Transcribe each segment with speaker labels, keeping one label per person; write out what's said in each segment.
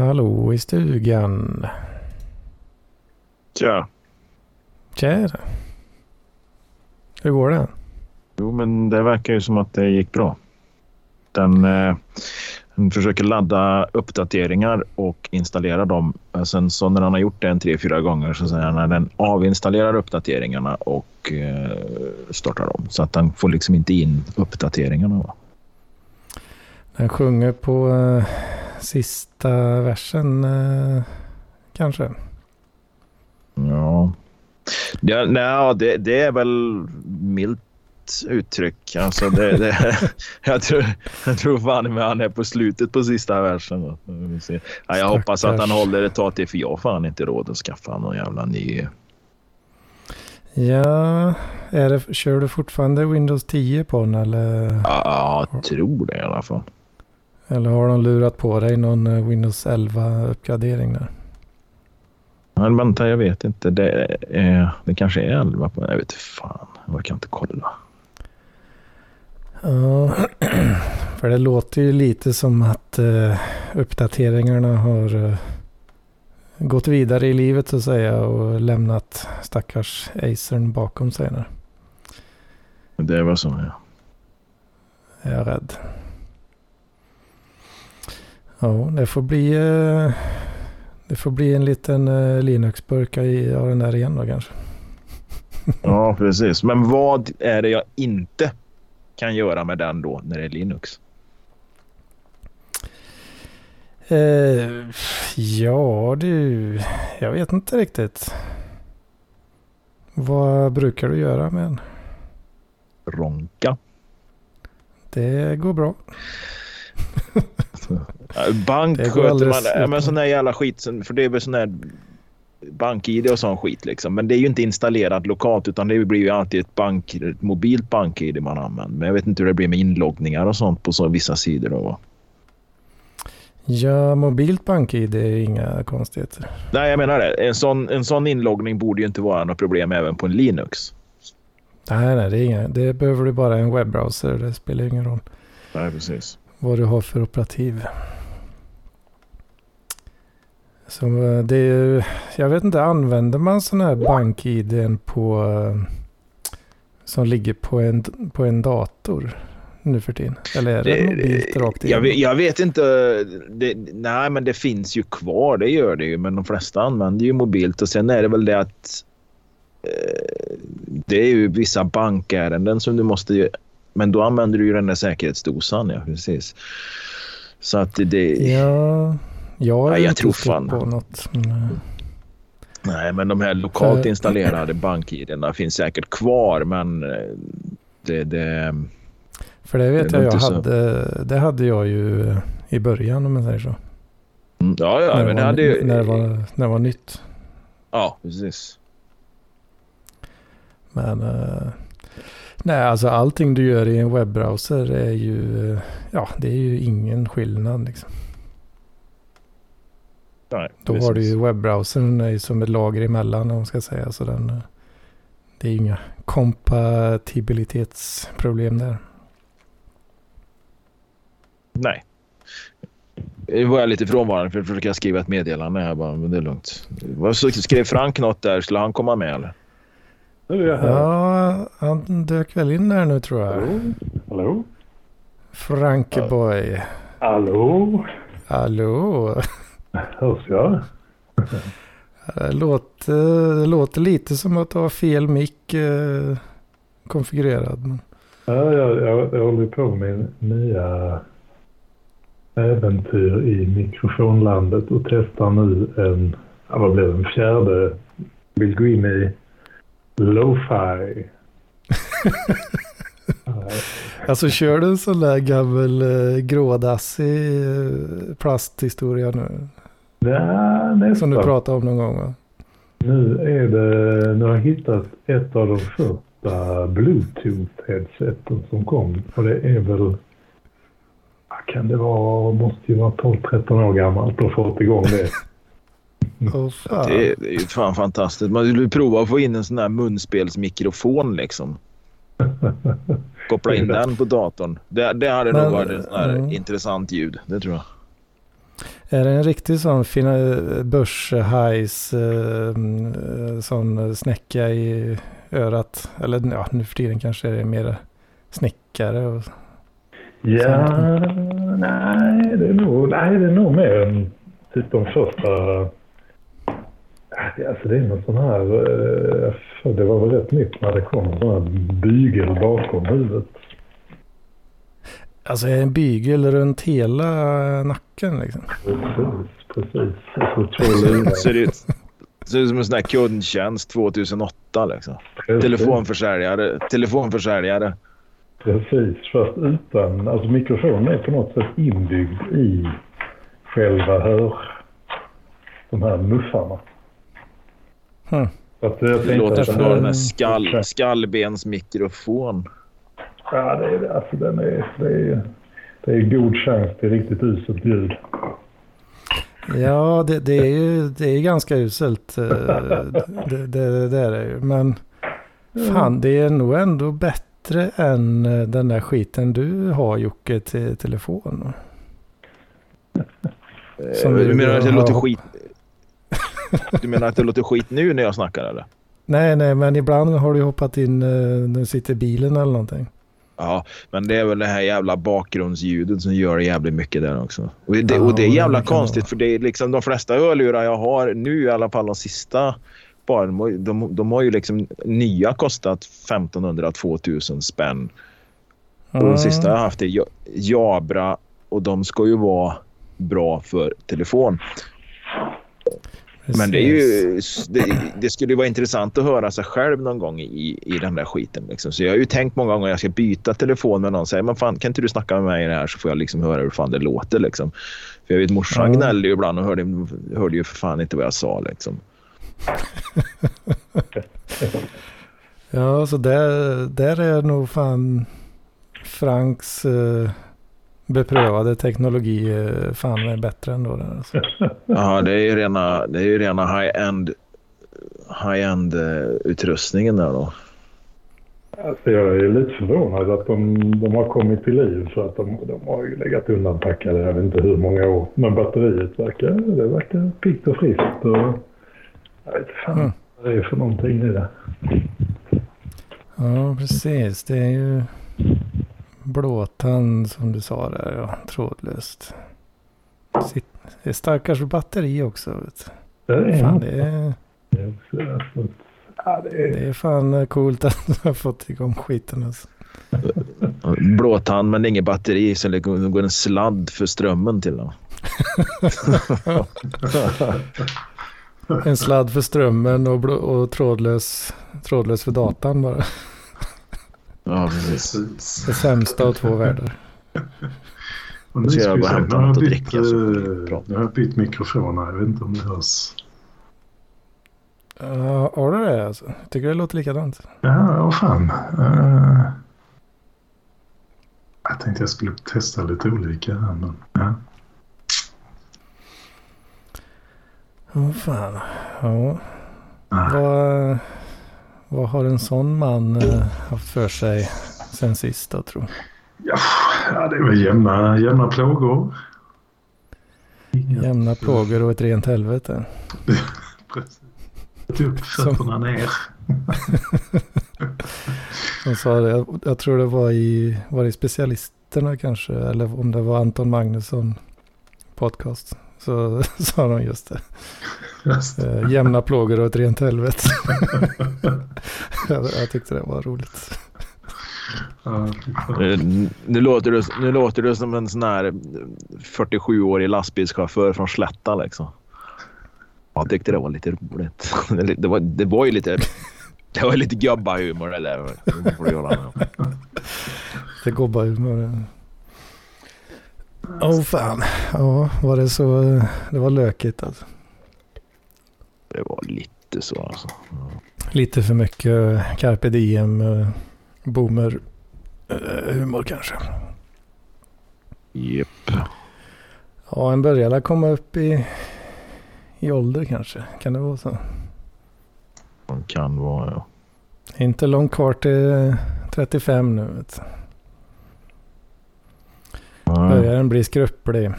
Speaker 1: Hallå i stugan.
Speaker 2: Tja.
Speaker 1: Tjena. Hur går det?
Speaker 2: Jo, men det verkar ju som att det gick bra. Den, eh, den försöker ladda uppdateringar och installera dem. Sen så när han har gjort det en tre, fyra gånger så säger han att den avinstallerar uppdateringarna och eh, startar dem. Så att den får liksom inte in uppdateringarna. Va?
Speaker 1: Den sjunger på eh, sista versen eh, kanske.
Speaker 2: Ja. Ja, nej, det, det är väl milt uttryck. Alltså det, det, jag, tror, jag tror fan med han är på slutet på sista versen. Ja, jag hoppas att han håller ett tag till för jag har fan inte råd att skaffa någon jävla ny.
Speaker 1: Ja, är det, kör du fortfarande Windows 10 på den eller?
Speaker 2: Ja, jag tror det i alla fall.
Speaker 1: Eller har de lurat på dig någon eh, Windows 11 uppgradering där?
Speaker 2: Men vänta, jag vet inte. Det, är, det kanske är 11 på Jag vet fan. Jag kan inte kolla.
Speaker 1: Ja, för det låter ju lite som att uh, uppdateringarna har uh, gått vidare i livet så att säga och lämnat stackars Acern bakom sig. Där.
Speaker 2: Det var så ja.
Speaker 1: Jag är rädd. Ja, det får bli, uh, det får bli en liten Linux-burka i av den där igen då kanske.
Speaker 2: ja, precis. Men vad är det jag inte kan göra med den då när det är Linux?
Speaker 1: Eh, ja du, jag vet inte riktigt. Vad brukar du göra med den?
Speaker 2: Ronka.
Speaker 1: Det går bra.
Speaker 2: Bank sköter man det. Men sån där jävla skit. För det är väl sån där bank-id och sån skit. Liksom. Men det är ju inte installerat lokalt utan det blir ju alltid ett, bank, ett mobilt bank-id man använder. Men jag vet inte hur det blir med inloggningar och sånt på så, vissa sidor. Då.
Speaker 1: Ja, mobilt bank-id är inga konstigheter.
Speaker 2: Nej, jag menar det. En sån, en sån inloggning borde ju inte vara något problem även på en Linux.
Speaker 1: Nej, nej, det, är inga, det behöver du bara en webbrowser. Det spelar ingen roll.
Speaker 2: Nej, precis.
Speaker 1: Vad du har för operativ. Så eh, det är, jag vet inte, använder man sådana här bank-id på eh, som ligger på en, på en dator nu för tiden? Eller är det, det mobilt rakt
Speaker 2: in? Jag vet, jag vet inte. Det, nej, men det finns ju kvar. Det gör det ju. Men de flesta använder ju mobilt och sen är det väl det att eh, det är ju vissa bankärenden som du måste... Men då använder du ju den där säkerhetsdosan. Ja, precis. Så att det...
Speaker 1: Ja, jag
Speaker 2: ja,
Speaker 1: jag
Speaker 2: tror fan.
Speaker 1: på något. Men... Eh,
Speaker 2: Nej, men de här lokalt installerade bank-iden finns säkert kvar, men eh, det... det
Speaker 1: för det vet det jag, jag hade, det hade jag ju i början om man säger så.
Speaker 2: Mm, ja, ja,
Speaker 1: när
Speaker 2: men
Speaker 1: det,
Speaker 2: var,
Speaker 1: hade
Speaker 2: ju...
Speaker 1: när, det var, när det var nytt.
Speaker 2: Ja, precis.
Speaker 1: Men nej, alltså allting du gör i en webbrowser är ju, ja, det är ju ingen skillnad liksom.
Speaker 2: Nej,
Speaker 1: Då
Speaker 2: precis.
Speaker 1: har du ju webbrowsern som ett lager emellan om man ska säga. Så den, det är inga kompatibilitetsproblem där.
Speaker 2: Nej. Nu var jag lite frånvarande för att försöka skriva ett meddelande här bara, men det är lugnt. Skrev Frank något där? Skulle han komma med eller?
Speaker 1: Ja, han dök väl in där nu tror jag.
Speaker 3: Hallå? Hallå?
Speaker 1: Frankeboy.
Speaker 3: Hallå?
Speaker 1: Hallå?
Speaker 3: Hörs jag?
Speaker 1: Det låter, det låter lite som att du har fel mick eh, konfigurerad. Men...
Speaker 3: Ja, jag, jag, jag håller på med nya äventyr i mikrofonlandet och testar nu en, ja, vad det, en fjärde. Vill gå in i lo-fi.
Speaker 1: alltså kör du en sån där gammal eh, grådassig eh, plasthistoria nu?
Speaker 3: Ja, nästan.
Speaker 1: Som du pratade om någon gång va?
Speaker 3: Nu är det, nu har jag hittat ett av de första bluetooth-headseten som kom. Och det är väl, kan det vara, måste ju vara 12-13 år gammalt och fått igång det.
Speaker 1: Oh.
Speaker 2: Det, är, det är ju fan fantastiskt. Man vill prova att få in en sån här munspelsmikrofon liksom. Koppla in den på datorn. Det, det hade
Speaker 1: Men,
Speaker 2: nog varit ett sån här
Speaker 1: mm.
Speaker 2: intressant ljud. Det tror jag.
Speaker 1: Är det en riktig sån fina- börshajs, eh, mm, sån snäcka i örat? Eller ja, nu för tiden kanske är det mer snickare och
Speaker 3: Ja, nej det, är nog, nej, det är nog mer än typ de första... Alltså det är någon sån här... eh, Det var väl rätt nytt när det kom en sån här bygel bakom huvudet.
Speaker 1: Alltså är det en bygel runt hela nacken liksom?
Speaker 3: Precis, precis.
Speaker 2: Ser ut, ser ut som en sån här kundtjänst 2008 liksom.
Speaker 3: Precis,
Speaker 2: Telefonförsäljare. Telefonförsäljare.
Speaker 3: Precis, fast utan... Alltså mikrofonen är på något sätt inbyggd i själva hör... De här muffarna.
Speaker 1: Hmm.
Speaker 2: Det låter som
Speaker 3: den
Speaker 2: en skall, skallbensmikrofon.
Speaker 3: Ja, det är, alltså den är, det, är, det är god chans till riktigt uselt ljud.
Speaker 1: Ja, det, det är ju det är ganska uselt. eh, Det, det, det där är ju. Men fan, det är nog ändå bättre än eh, den där skiten du har Jocke till telefon. Som
Speaker 2: Eh,
Speaker 1: du
Speaker 2: du menar att det låter skit... Du menar att det låter skit nu när jag snackar eller?
Speaker 1: Nej, nej, men ibland har du hoppat in när du sitter i bilen eller någonting.
Speaker 2: Ja, men det är väl det här jävla bakgrundsljudet som gör jävligt mycket där också. Och det, och det är jävla konstigt för det är liksom de flesta hörlurar jag har nu i alla fall de sista bara, de, de, har ju liksom nya kostat 1500-2000 spänn. Och de sista jag har haft är Ja- Jabra och de ska ju vara bra för telefon. Men det, är ju, det, det skulle ju vara intressant att höra sig själv någon gång i, i den där skiten. Liksom. Så jag har ju tänkt många gånger att jag ska byta telefon med någon och säga men fan, kan inte du snacka med mig i det här så får jag liksom höra hur fan det låter. Liksom. För jag vet morsan gnällde ju ibland och hörde, hörde ju för fan inte vad jag sa. Liksom.
Speaker 1: Ja, så där, där är nog fan Franks eh, beprövade teknologi eh, fan är bättre ändå. Där, alltså.
Speaker 2: Ja, det är ju rena, det är ju rena high-end high-end eh, utrustningen där då.
Speaker 3: Alltså jag är lite förvånad att de, de har kommit till liv för att de, de har ju legat undanpackade jag vet inte hur många år. Men batteriet verkar, det verkar piggt och friskt och jag vet fan
Speaker 1: Mm.
Speaker 3: vad det är för någonting i det.
Speaker 1: Ja, precis. Det är ju blåtand som du sa där. Ja, trådlöst. Sitt, det är stackars batteri också. Vet.
Speaker 3: Det
Speaker 1: du.
Speaker 3: är
Speaker 1: Fan, det är,
Speaker 3: ja, det är,
Speaker 1: det är fan eh, coolt att du har fått igång skiten. Alltså.
Speaker 2: Blåtand men inget batteri så det går en sladd för strömmen till dem.
Speaker 1: En sladd för strömmen och, blå, och trådlös, trådlös för datan bara.
Speaker 2: Ja, precis.
Speaker 4: Precis.
Speaker 1: Det sämsta av två världar.
Speaker 4: Och nu
Speaker 2: Ska jag
Speaker 4: se,
Speaker 2: hämta något att
Speaker 4: bytt,
Speaker 2: dricka så
Speaker 4: eh, nu har jag bytt mikrofon här. Jag vet inte om det hörs.
Speaker 1: Ja, du det alltså? Jag tycker det låter likadant.
Speaker 4: Ja, vad fan. Eh, jag tänkte jag skulle testa lite olika här, men ja.
Speaker 1: Åh fan. Ja.
Speaker 4: Ah,
Speaker 1: Vad, vad har en sån man eh, haft för sig sen sist då tror
Speaker 4: ja, det är väl jämna, jämna plågor. Inget-
Speaker 1: Jämna plågor och ett rent helvete.
Speaker 4: Precis. Upp fötterna ner.
Speaker 1: Som sa det, jag, tror det var i, var det i specialisterna kanske, eller om det var Anton Magnusson podcast. Så sa de just det. Eh, jämna plågor och ett rent helvete. jag, jag tyckte det var roligt.
Speaker 2: Eh, Nu låter, du, nu låter du som en sån här 47-årig lastbilschaufför från Slätta liksom. Jag tyckte det var lite roligt. Det var, det var ju lite... Det var lite gubbahumor det där. Det får du.
Speaker 1: Åh oh, fan. Ja, var det så? Det var lökigt alltså.
Speaker 2: Det var lite så alltså.
Speaker 1: Lite för mycket carpe diem, eh, boomer eh, humor kanske.
Speaker 2: Japp.
Speaker 1: Ja, en börjar komma upp i, i ålder kanske. Kan det vara så?
Speaker 2: Det kan vara ja.
Speaker 1: Inte långt kvar till 35 nu. Vet. Börjar den bli skröplig.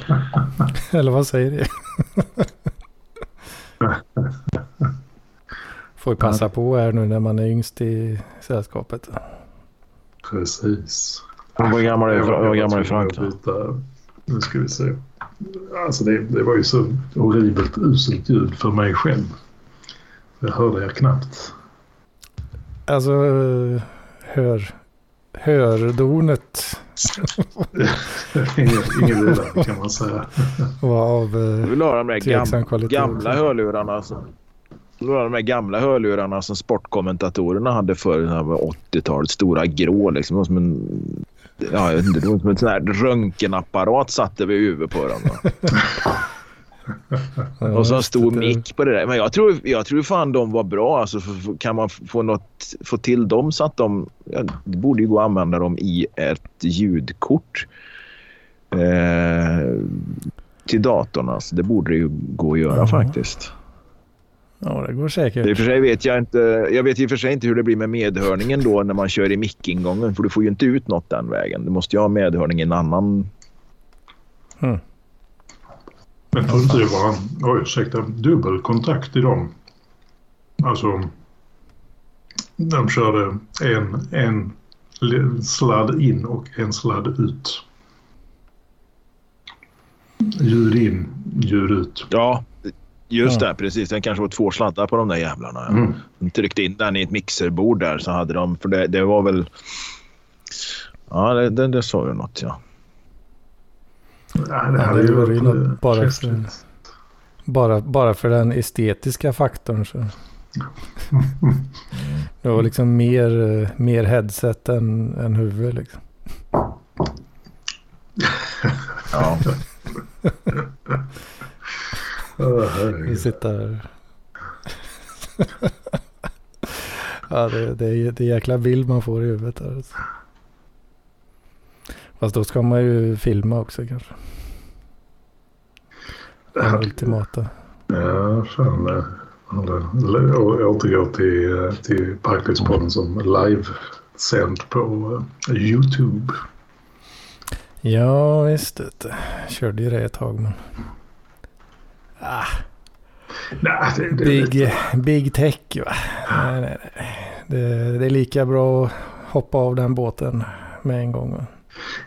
Speaker 1: Eller vad säger du? Får ju passa på här nu när man är yngst i sällskapet.
Speaker 4: Precis.
Speaker 2: Vad gammal är,
Speaker 4: var
Speaker 2: gammal är Frank?
Speaker 4: Nu ska vi se. Alltså det, det var ju så horribelt uselt ljud för mig själv. Det hörde jag knappt.
Speaker 1: Alltså, hör, hördonet
Speaker 4: Inget, inget vidare kan man säga.
Speaker 1: var av eh,
Speaker 2: vill ha de där
Speaker 1: tveksam
Speaker 2: gamla,
Speaker 1: kvalitet.
Speaker 2: gamla
Speaker 1: också.
Speaker 2: hörlurarna. Jag vill ha de där gamla hörlurarna som sportkommentatorerna hade förr. Det här var 80-talet. Stora grå liksom. Som en, ja, jag vet inte, som en sån här röntgenapparat satte vi huvudet på dem. Och så en stor mick på det där. Men jag tror, jag tror fan de var bra. Alltså, för- kan man få, något, få till dem så att de... Ja, det borde ju gå att använda dem i ett ljudkort. Eh, till datorn. Alltså. Det borde ju gå att göra
Speaker 1: Ja.
Speaker 2: faktiskt.
Speaker 1: Ja, det går
Speaker 2: I och
Speaker 1: säkert.
Speaker 2: för sig vet jag inte. Jag vet i och för sig inte hur det blir med medhörningen då när man kör i mickingången. För du får ju inte ut något den vägen. Du måste ju ha medhörning i en annan...
Speaker 1: Mm.
Speaker 4: Men tror inte det var, oj ursäkta, dubbelkontakt i dem? Alltså, de körde en, en sladd in och en sladd ut. Ljud in, ljud ut.
Speaker 2: Ja, just
Speaker 1: Ja.
Speaker 2: det. Precis. Det kanske var två sladdar på de där jävlarna.
Speaker 4: Mm.
Speaker 2: De tryckte in den i ett mixerbord där så hade de... För det, det var väl... Ja, det, det, det sa ju något ja.
Speaker 4: Ja, det
Speaker 1: Ja, det var ju något
Speaker 4: eh,
Speaker 1: bara för-. Bara, bara för den estetiska faktorn så. Det var liksom mer, eh, mer headset än, än huvud liksom.
Speaker 2: ja.
Speaker 1: Vi sitter här. ja, det, det, är, det är jäkla bild man får i huvudet. Där. alltså. Fast då ska man ju filma också kanske. Den ultimata.
Speaker 4: Ja, fan. Återgå till, till Parklivspodden som live-sänd på eh, Youtube.
Speaker 1: Ja, visst. Det. Körde ju det ett tag men. Ah,
Speaker 4: Nej, det, det,
Speaker 1: big, big tech va. Nej, nej, nej. Det, det är lika bra att hoppa av den båten med en gång. Va?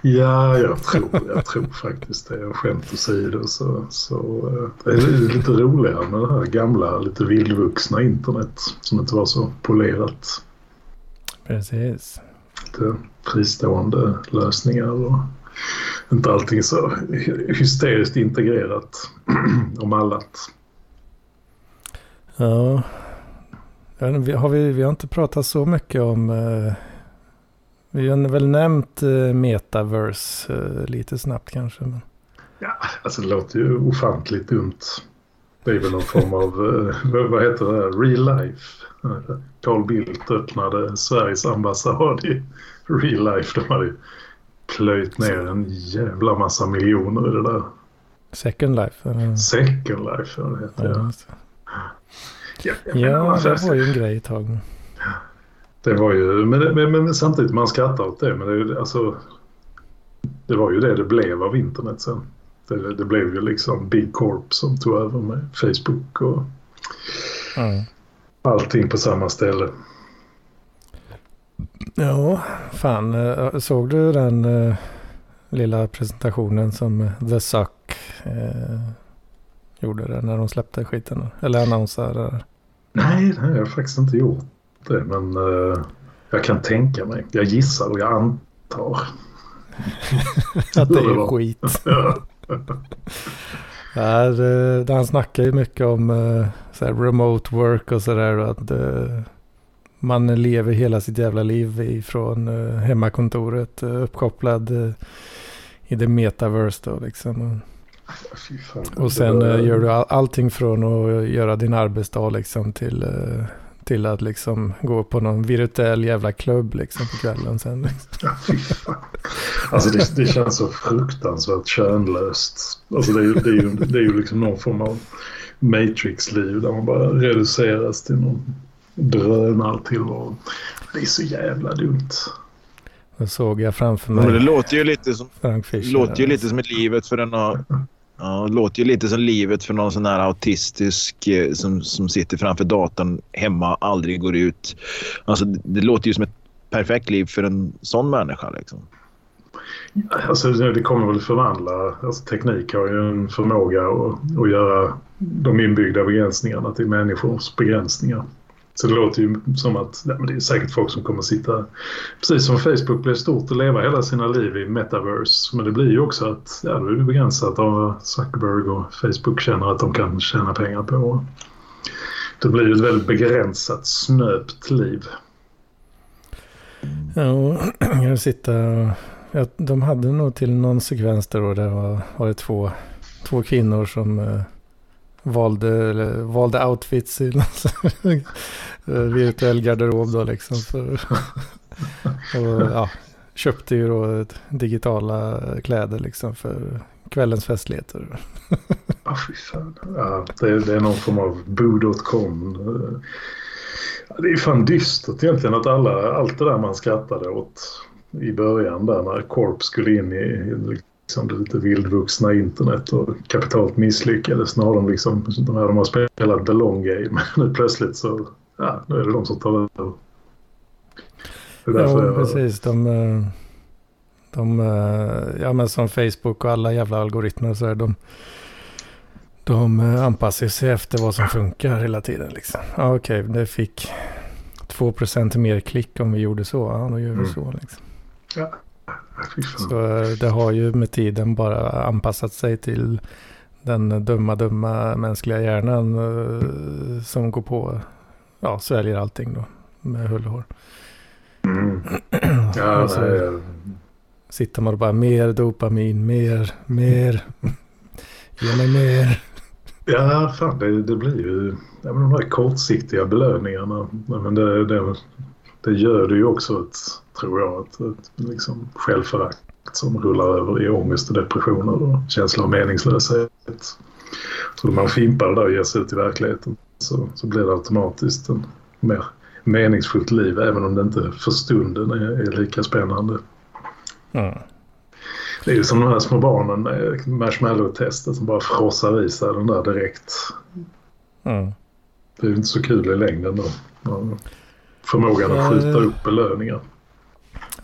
Speaker 4: Ja, jag tror, jag tror faktiskt det. Och Skämt åsido så, så eh, det är lite roligare med det här gamla, lite vildvuxna internet som inte var så polerat.
Speaker 1: Precis.
Speaker 4: Lite fristående lösningar och inte allting så hysteriskt integrerat och mallat.
Speaker 1: Ja. Jag Har vi, vi har inte pratat så mycket om... Vi har väl nämnt eh, metaverse eh, lite snabbt kanske. Men,
Speaker 4: Ja, alltså det låter ju ofantligt dumt. Det är väl någon form av, eh, vad- heter det, real life. Carl Bildt öppnade Sveriges ambassad i real life. De hade ju plöjt ner en jävla massa miljoner i det där.
Speaker 1: second life. Eller,
Speaker 4: Second life, ja, det heter
Speaker 1: ja,
Speaker 4: det. Ja,
Speaker 1: ja, det var ju en grej ett tag.
Speaker 4: Det var ju, men, det- men, men samtidigt, man skrattar åt det. Men det, alltså, det var ju det det blev av internet sen. Det, det blev ju liksom Big Corp som tog över med Facebook och
Speaker 1: Ja.
Speaker 4: allting på samma ställe.
Speaker 1: Ja, fan. eh, Såg du den eh, lilla presentationen som The Suck eh, gjorde där när de släppte skiten? Eller annonserade?
Speaker 4: Nej, det har jag faktiskt inte gjort det. Men eh, jag kan tänka mig. Jag gissar och jag antar.
Speaker 1: Att det är skit.
Speaker 4: Ja.
Speaker 1: Ja, det, det han snackar ju mycket om eh, så här remote work och sådär. Att eh, man lever hela sitt jävla liv ifrån eh, hemmakontoret. eh, uppkopplad eh, i det metaverse då liksom.
Speaker 4: Fan.
Speaker 1: Och sen eh, gör du all, allting från att göra din arbetsdag liksom till, eh, till att liksom gå på någon virtuell jävla klubb liksom på kvällen sen. Liksom.
Speaker 4: Alltså det, det känns så fruktansvärt könlöst. Alltså det, är, ju- det, är ju, det är ju liksom någon form av Matrix-liv där man bara reduceras till någon drönartillvaro. Det är så jävla dumt.
Speaker 1: Då såg jag framför
Speaker 2: Men det
Speaker 1: mig
Speaker 2: låter ju lite som,
Speaker 1: Frank Fischer.
Speaker 2: låter ju lite som ett livet för en... Ja, det låter ju lite som livet för någon sån här autistisk eh, som, som sitter framför datorn hemma och aldrig går ut. Alltså, det, det låter ju som ett perfekt liv för en sån människa. Liksom.
Speaker 4: Alltså, det kommer väl förvandla. Alltså, teknik har ju en förmåga att, att göra de inbyggda begränsningarna till människors begränsningar. Så det låter ju som att ja, men det är säkert folk som kommer sitta... Precis som Facebook blev stort och leva hela sina liv i metaverse. Men det blir ju också att ja, då är det begränsat av vad Zuckerberg och Facebook känner att de kan tjäna pengar på. Det blir ju ett väldigt begränsat, snöpt liv.
Speaker 1: Ja, jag sitter ja, De hade nog till någon sekvens där då det var, var det två, två kvinnor som eh, valde, eller, valde outfits i någon virtuell garderob då liksom. För, och, ja, köpte ju då digitala kläder liksom för kvällens festligheter.
Speaker 4: Ah, fy fan. Ja, det, det är någon form av boo.com. Det är fan dystert egentligen att alla, allt det där man skrattade åt i början där när Corp skulle in i liksom det lite vildvuxna internet och kapitalt misslyckades. Nu har de liksom, de här de har spelat the long game. Nu plötsligt så, ja, nu är det de som tar över. Är
Speaker 1: Ja,
Speaker 4: jag-
Speaker 1: precis. De, eh, de, eh, ja men som Facebook och alla jävla algoritmer så här, de, de eh, anpassar sig efter vad som funkar hela tiden liksom. Ja, okej, det fick 2% mer klick om vi gjorde så. Ja, då gör vi
Speaker 4: Mm.
Speaker 1: så liksom.
Speaker 4: Fan.
Speaker 1: Så eh, det har ju med tiden bara anpassat sig till den dumma, dumma mänskliga hjärnan eh, som går på, ja, sväljer allting då med hull och hår.
Speaker 4: Mm. Ja,
Speaker 1: Och så-
Speaker 4: nej,
Speaker 1: sitter man och bara mer dopamin, mer, mer. Ge mig mer.
Speaker 4: Ja, fan det, det blir ju ja, men de här kortsiktiga belöningarna. Men det, det, det gör det ju också ett, tror jag, ett, ett liksom självförakt som rullar över i ångest och depressioner och känsla av meningslöshet. Så när man fimpar det där och ger sig ut i verkligheten så, så blir det automatiskt en mer meningsfullt liv även om det inte för stunden är, är lika spännande.
Speaker 1: Mm.
Speaker 4: Det är ju som de här små barnen med marshmallow-testet som bara frossar i sig den där direkt.
Speaker 1: Mm.
Speaker 4: Det är ju inte så kul i längden då. Förmågan att skjuta
Speaker 1: Eh.
Speaker 4: upp belöningar.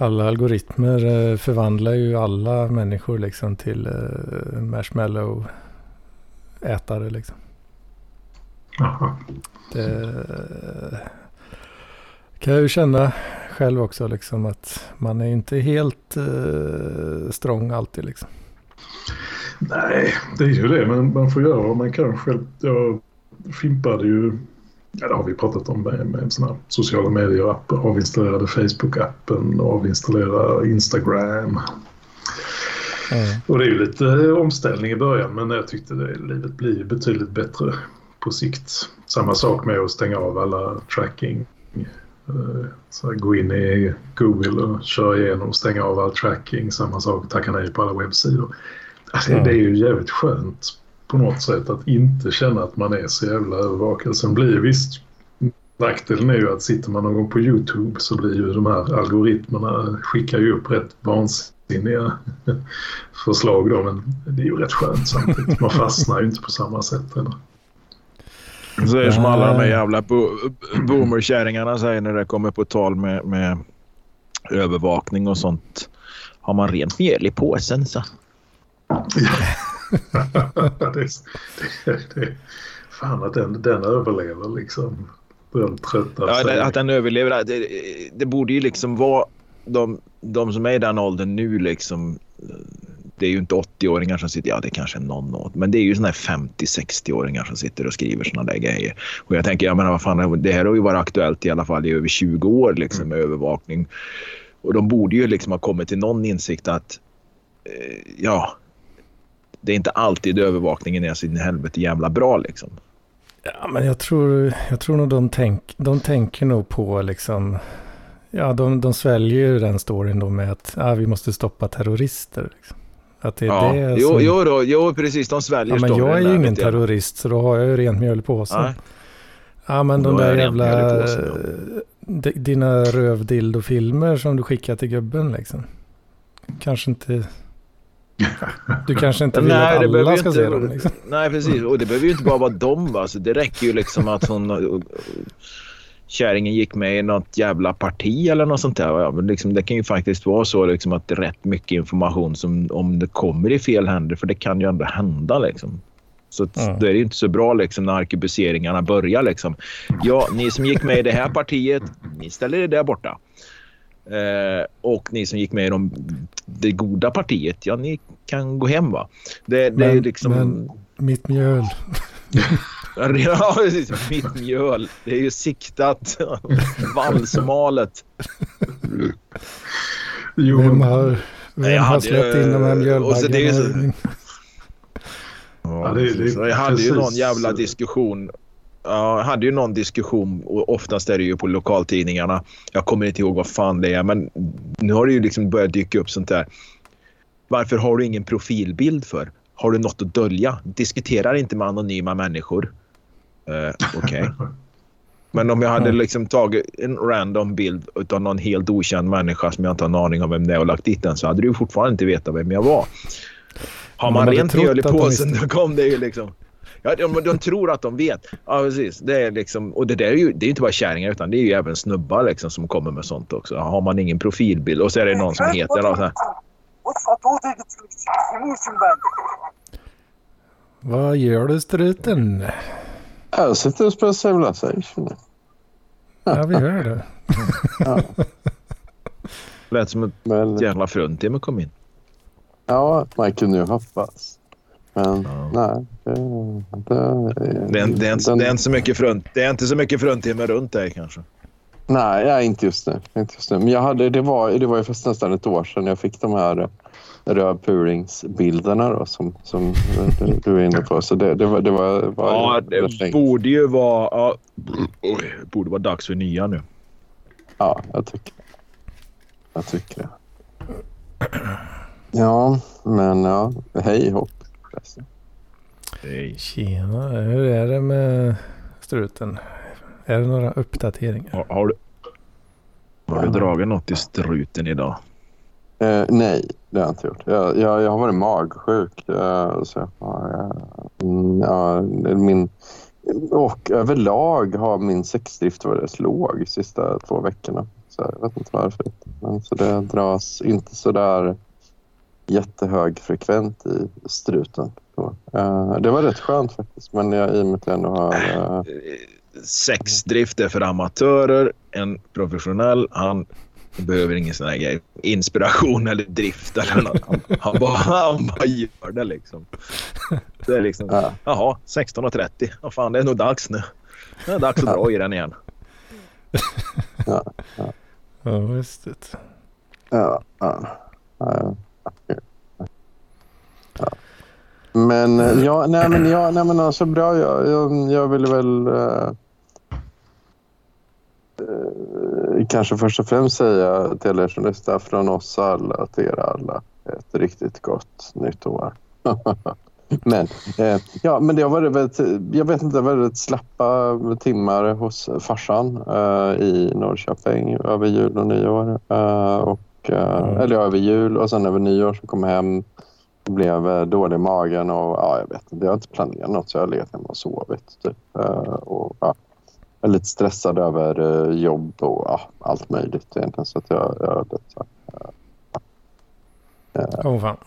Speaker 1: Alla algoritmer eh, förvandlar ju alla människor liksom till eh, marshmallow-ätare liksom. Det kan jag ju känna själv också liksom att man är inte helt eh, strong alltid liksom.
Speaker 4: Nej, det är ju det. Men man får göra vad man kan själv. Jag fimpade ju, ja det har vi pratat om med, med en sån här sociala medier-app. Avinstallerade Facebook-appen, avinstallerade Instagram.
Speaker 1: Mm.
Speaker 4: Och det är ju lite omställning i början men jag tyckte det, livet blir betydligt bättre på sikt. Samma sak med att stänga av alla tracking. Eh, Så gå in i Google och köra igenom och stänga av all tracking. Samma sak, tacka nej på alla webbsidor. Alltså,
Speaker 1: Ja.
Speaker 4: Det är ju jävligt skönt på något sätt att inte känna att man är så jävla övervakad. Sen blir visst Nackdelen är ju att sitter man någon gång på YouTube så blir ju de här algoritmerna skickar ju upp rätt vansinniga förslag då. Men det är ju rätt skönt samtidigt. Man fastnar ju inte på samma sätt. Eller?
Speaker 2: Så är det som alla de här
Speaker 1: Nej.
Speaker 2: jävla bo boomerkärringarna säger när det kommer på tal med, med övervakning och sånt. Har man rent mjöl i påsen så.
Speaker 4: Det, det, det, fan att den, den överlever liksom. Den trötta
Speaker 2: Ja, det, att den överlever. Det, det borde ju liksom vara de, de som är i den åldern nu liksom. Det är ju inte 80-åringar som sitter, ja det är kanske någon åt, men det är ju såna här 50-60-åringar som sitter och skriver såna där grejer. Och jag tänker, jag menar vad fan, det här har ju varit aktuellt i alla fall i över 20 år liksom med övervakning. Och de borde ju liksom ha kommit till någon insikt att eh, ja, det är inte alltid övervakningen är så in i helvete jävla bra liksom.
Speaker 1: Ja, men jag tror, jag tror nog de, tänk, de tänker nog på liksom, ja de, de sväljer ju den storyn då med att ja, vi måste stoppa terrorister. Liksom. Att det är
Speaker 2: Ja,
Speaker 1: det
Speaker 2: jo,
Speaker 1: som,
Speaker 2: jo, då, jo, precis. De sväljer
Speaker 1: ja, men jag är ju ingen terrorist så då har jag ju rent mjöl i påsen.
Speaker 2: Nej.
Speaker 1: Ja men de
Speaker 2: är
Speaker 1: där jävla,
Speaker 2: påsen,
Speaker 1: dina rövdildofilmer som du skickar till gubben liksom. Kanske inte... Du kanske inte vill
Speaker 2: Nej,
Speaker 1: att alla ska
Speaker 2: inte-
Speaker 1: se dem liksom.
Speaker 2: Nej, precis. Och det behöver ju inte bara vara dem. Alltså, det räcker ju liksom att hon... Kärringen gick med i något jävla parti eller något sånt där. Ja, men liksom, det kan ju faktiskt vara så liksom, att det är rätt mycket information som om det kommer i fel händer. För det kan ju ändå hända liksom. Så är det ju inte så bra liksom, när arkebuseringarna börjar. Liksom. Ja, ni som gick med i det här partiet, ni ställer er där borta. Eh, och ni som gick med i de, det goda partiet, ja, ni kan gå hem va. Det, det är
Speaker 1: Men-
Speaker 2: liksom...
Speaker 1: men- Mitt mjöl.
Speaker 2: Ja, precis. Mitt mjöl. Det är ju siktat. Valsmalet.
Speaker 4: Jo,
Speaker 1: Vem
Speaker 4: men,
Speaker 1: har, vem
Speaker 2: jag
Speaker 1: har
Speaker 2: hade,
Speaker 1: släppt in de här
Speaker 2: och så det är ju så-
Speaker 1: mjölbaggarna?
Speaker 2: Ja,
Speaker 4: det det
Speaker 2: jag hade ju någon
Speaker 4: precis-
Speaker 2: jävla diskussion. Ja, jag hade ju någon diskussion och oftast är det ju på lokaltidningarna. Jag kommer inte ihåg vad fan det är men nu har det ju liksom börjat dyka upp sånt där. Varför har du ingen profilbild för? Har du något att dölja? Diskuterar inte med anonyma människor. Uh, Okej. Men om jag hade liksom tagit en random bild av någon helt okänd människa som jag inte har en aning om vem det är och lagt dit den så hade du fortfarande inte vetat vem jag var. Har
Speaker 1: Man
Speaker 2: man rent mjöl i påsen då kom det ju liksom. Ja, de, de tror att de vet. Ja, precis. Det är liksom, och det där är ju det är inte bara kärringar utan det är ju även snubbar liksom som kommer med sånt också. Har man ingen profilbild och så är det någon som heter då, så här,
Speaker 1: Vad gör du struten?
Speaker 5: Jag sitter och spelar Civilization.
Speaker 1: Ja, vi hör det.
Speaker 2: lät som ett
Speaker 5: Men
Speaker 2: jävla fruntimmer kom in.
Speaker 5: ja, man kunde ju hoppas. Men
Speaker 2: Ja.
Speaker 5: nej. Det, det,
Speaker 2: Det är, det, är inte,
Speaker 5: den-
Speaker 2: det, är inte så mycket frunt, det är inte så mycket fruntimmer runt dig kanske.
Speaker 5: Nej, ja, inte just nu. Inte just nu. Men jag hade, det, var, det var ju fast nästan ett år sedan jag fick de här rövpuringsbilderna då, som, som du, du är inne på. Så det, det var, det var, var
Speaker 2: Ja, det borde ju vara... Ja, oj, borde vara dags för nya nu.
Speaker 5: Ja, jag tycker Jag tycker det. Ja, men ja. Hej hopp. Förresten.
Speaker 2: Nej.
Speaker 1: Tjena, hur är det med struten? Är det några uppdateringar?
Speaker 2: Har, har du, har du dragit något i struten idag?
Speaker 5: Eh, nej, det har jag inte gjort. Jag, jag, jag har varit magsjuk. Eh, så jag har, eh, mm, ja, min, och överlag har min sexdrift varit låg de sista två veckorna. Så jag vet inte varför. Men så det dras inte så där jättehög frekvent i struten. Så, eh, det var rätt skönt faktiskt. Men jag, i och med att jag ändå har... Eh,
Speaker 2: Sexdrift är för amatörer. En professionell, han behöver ingen sån här grej. Inspiration eller drift eller något. Han, han, bara, han bara gör det liksom. Det är liksom,
Speaker 5: ja,
Speaker 2: jaha, 16.30. Vad fan, det är nog dags nu. Det är dags att dra i den igen.
Speaker 1: Ja, visst det.
Speaker 5: Ja, ja, ja, ja. ja. Men eh, ja, nej men, ja, nej, men alltså bra. Jag, jag, jag ville väl eh, eh, kanske först och främst säga till er som lyssnar från oss alla till er alla ett riktigt gott nytt år. men eh, ja, men det har varit väldigt, jag vet inte, väldigt slappa timmar hos farsan eh, i Norrköping över jul och nyår. Eh, och,
Speaker 1: Mm.
Speaker 5: Eller ja, över jul och sen över nyår så kom jag hem blev eh, dålig i magen och ja, jag vet inte. Jag har inte planerat något så jag har legat hemma och sovit. Typ. Eh, och, ja, jag är lite stressad över eh, jobb och ja, allt möjligt egentligen. Så att jag, jag här,
Speaker 1: Åh oh, fan.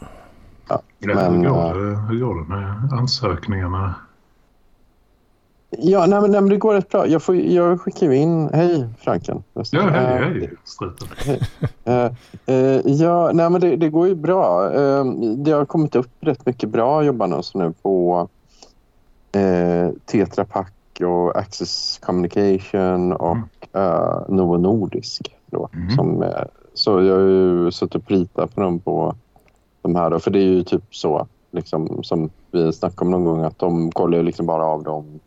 Speaker 4: Ja,
Speaker 5: Men,
Speaker 4: hur, går det, hur går det med ansökningarna?
Speaker 5: Ja, nej, men, nej, men det går rätt bra. Jag, får, jag skickar ju in... Hej, Franken.
Speaker 4: Ja, hej,
Speaker 5: Eh,
Speaker 4: hej, struten.
Speaker 5: Eh, eh, ja, nej, men det, det går ju bra. Det har kommit upp rätt mycket bra jobbannonser nu på Tetra Pak och Access Communication och eh, Novo Nordisk. Då,
Speaker 4: Mhm.
Speaker 5: som, så jag har ju suttit och pritat på dem på de här. Då, för det är ju typ så liksom, som vi snackade om någon gång att de kollar ju liksom bara av dem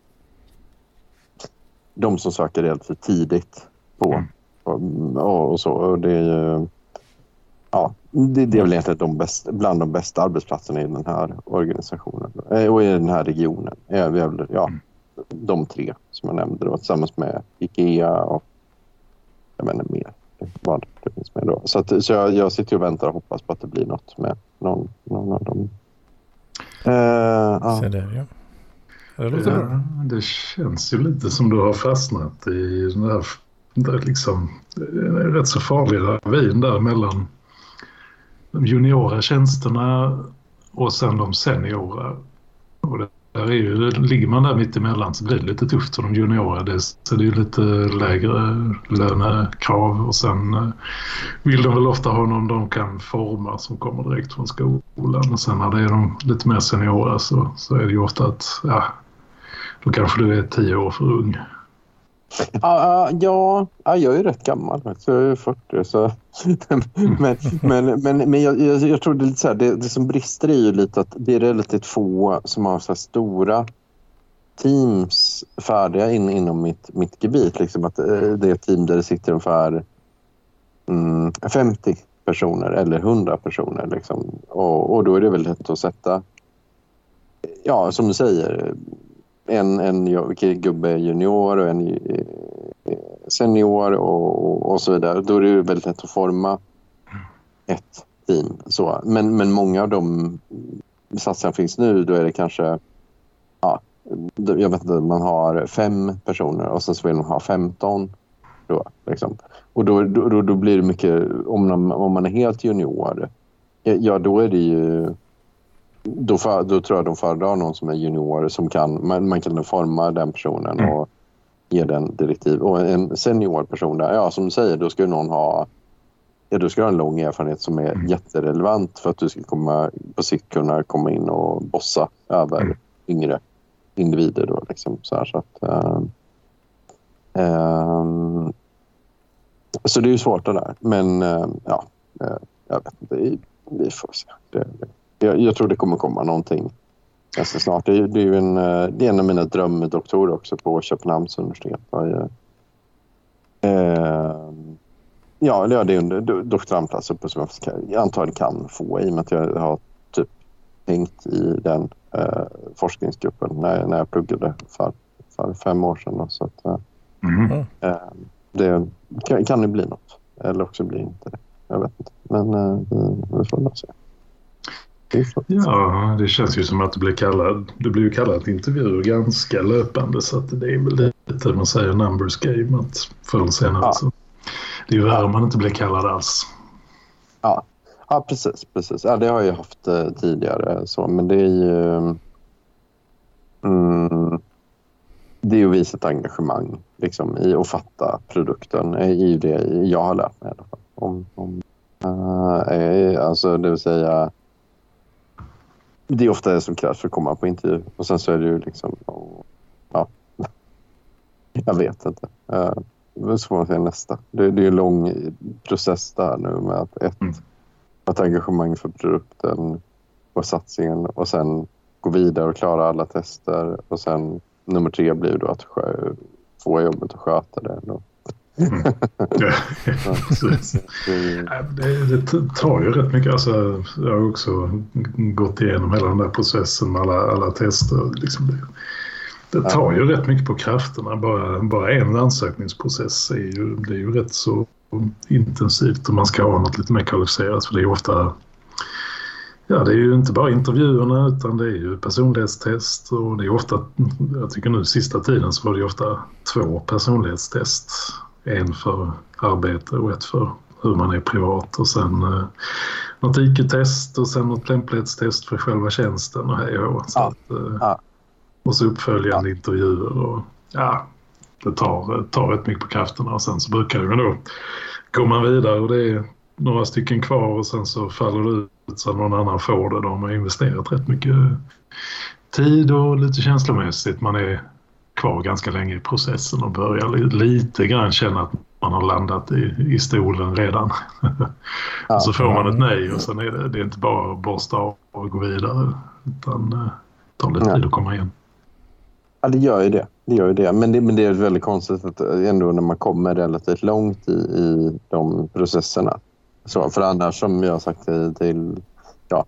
Speaker 5: de som söker relativt tidigt på
Speaker 4: Mm.
Speaker 5: och, och så. Och det är ju... Ja, det, det är väl egentligen de bäst, bland de bästa arbetsplatserna i den här organisationen. Eh, Och i den här regionen. Väl, ja,
Speaker 4: Mm.
Speaker 5: de tre som jag nämnde då, tillsammans med Ikea och jag inte mer vad det finns med då. Så, att, så jag, jag sitter och väntar och hoppas på att det blir något med någon, någon av dem. Uh,
Speaker 1: ja. Se där, ja. Det låter ja, bra.
Speaker 4: Det känns ju lite som du har fastnat i den där, där liksom, rätt så farliga ravin där mellan de juniora tjänsterna och sen de seniora. Och där är ju, ligger man där mittemellan så blir det lite tufft för de juniora. Det, så det är lite lägre lönekrav och sen eh, vill de väl ofta ha någon de kan forma som kommer direkt från skolan. Och sen när det är de lite mer seniora så, så är det ju ofta att ja, då kanske du är tio år för ung.
Speaker 5: Ja, ja, jag är rätt gammal faktiskt. Jag är 40. Så. men men, men, men jag, jag, jag tror det, är lite så här, det, det, som brister är ju lite att det är relativt få som har så stora teams färdiga in, inom mitt, mitt gebit. Liksom att eh, det är ett team där det sitter ungefär mm, 50 personer eller 100 personer. Liksom. Och, och då är det väl lätt att sätta, ja som du säger, en, en gubbe junior och en eh, senior och, och så vidare. Då är det väldigt lätt att forma ett team. Så. Men, men många av de satsningar finns nu, då är det kanske... Ja, jag vet inte, man har fem personer och sen så vill man ha 15. Då, liksom. Och då, då, då blir det mycket... Om, om man är helt junior, ja då är det ju då, för, då tror jag de föredrar någon som är junior som kan, man, man kan forma den personen mm. och ge den direktiv. Och en senior person där, ja som du säger, då ska någon ha Ja, du ska ha en lång erfarenhet som är mm. jätterelevant för att du ska komma, på sikt kunna komma in och bossa över mm. yngre individer. Då, liksom, så, här, så, att, uh, uh, så det är ju svårt det där. Men uh, ja, jag vet inte. Vi får se. Det, det jag, jag, tror det kommer komma någonting ganska snart. Det är, det är ju en, eh, det är en av mina drömdoktorer också på Köpenhamns universitet. Jag, eh, ja, det är en doktorandplats uppe som jag antagligen kan få i och med att jag har typ hängt i den eh, forskningsgruppen när, när jag pluggade för, för fem år sedan. Så att, eh, mm. eh, det kan, kan det bli något. Eller också blir det inte det. Jag vet inte. Men eh, vi, vi får nog se.
Speaker 4: Ja, det känns ju som att du blir kallad, du blir ju kallad till intervjuer ganska löpande så att det är väl lite man säger numbers game att förr eller senare ja. så det är ju värre man inte blir kallad alls.
Speaker 5: Ja, ja precis. precis. Ja, det har jag haft eh, tidigare så men det är ju mm, det är ju att visa ett engagemang liksom, i att fatta produkten. Det är ju det jag har lärt mig i alla fall. Om, om, uh, alltså det vill säga det är ofta det som krävs för att komma på intervju. Och sen så är det ju liksom... Ja. Jag vet inte. Uh, så får man säga nästa. Det, det är en lång process där nu med att ett, mm. ett engagemang för produkten och satsningen och sen gå vidare och klara alla tester och sen nummer tre blir då att få jobbet och sköta det. Då. Mm.
Speaker 4: det, det, tar ju rätt mycket. Alltså, jag har också gått igenom hela den där processen med alla, alla tester. Liksom det, det tar ju rätt mycket på krafterna. Bara, bara en ansökningsprocess är ju, det är ju rätt så intensivt om man ska ha något lite mer kvalificerat. För det är ofta Ja, det är ju inte bara intervjuerna utan det är ju personlighetstest och det är ofta, jag tycker nu sista tiden så var det ofta två personlighetstest en för arbete och ett för hur man är privat och sen eh, något IQ-test och sen något lämplighetstest för själva tjänsten och hej och så. Ja. Att, eh, ja. Och så uppföljande ja. intervjuer och ja, det tar, tar rätt mycket på krafterna och sen så brukar det då går man vidare och det är några stycken kvar och sen så faller det ut så att någon annan får det. De har investerat rätt mycket tid och lite känslomässigt. Man är kvar ganska länge i processen och börjar lite grann känna att man har landat i, i stolen redan. Ja. så får man ett nej och sen är det, det är inte bara att borsta av och gå vidare utan det eh, tar lite tid att komma igen.
Speaker 5: Ja, det gör ju det. det, gör ju det. Men, det men det är väldigt konstigt att ändå när man kommer relativt långt i, i de processerna. Så, för annars som jag har sagt till, till ja,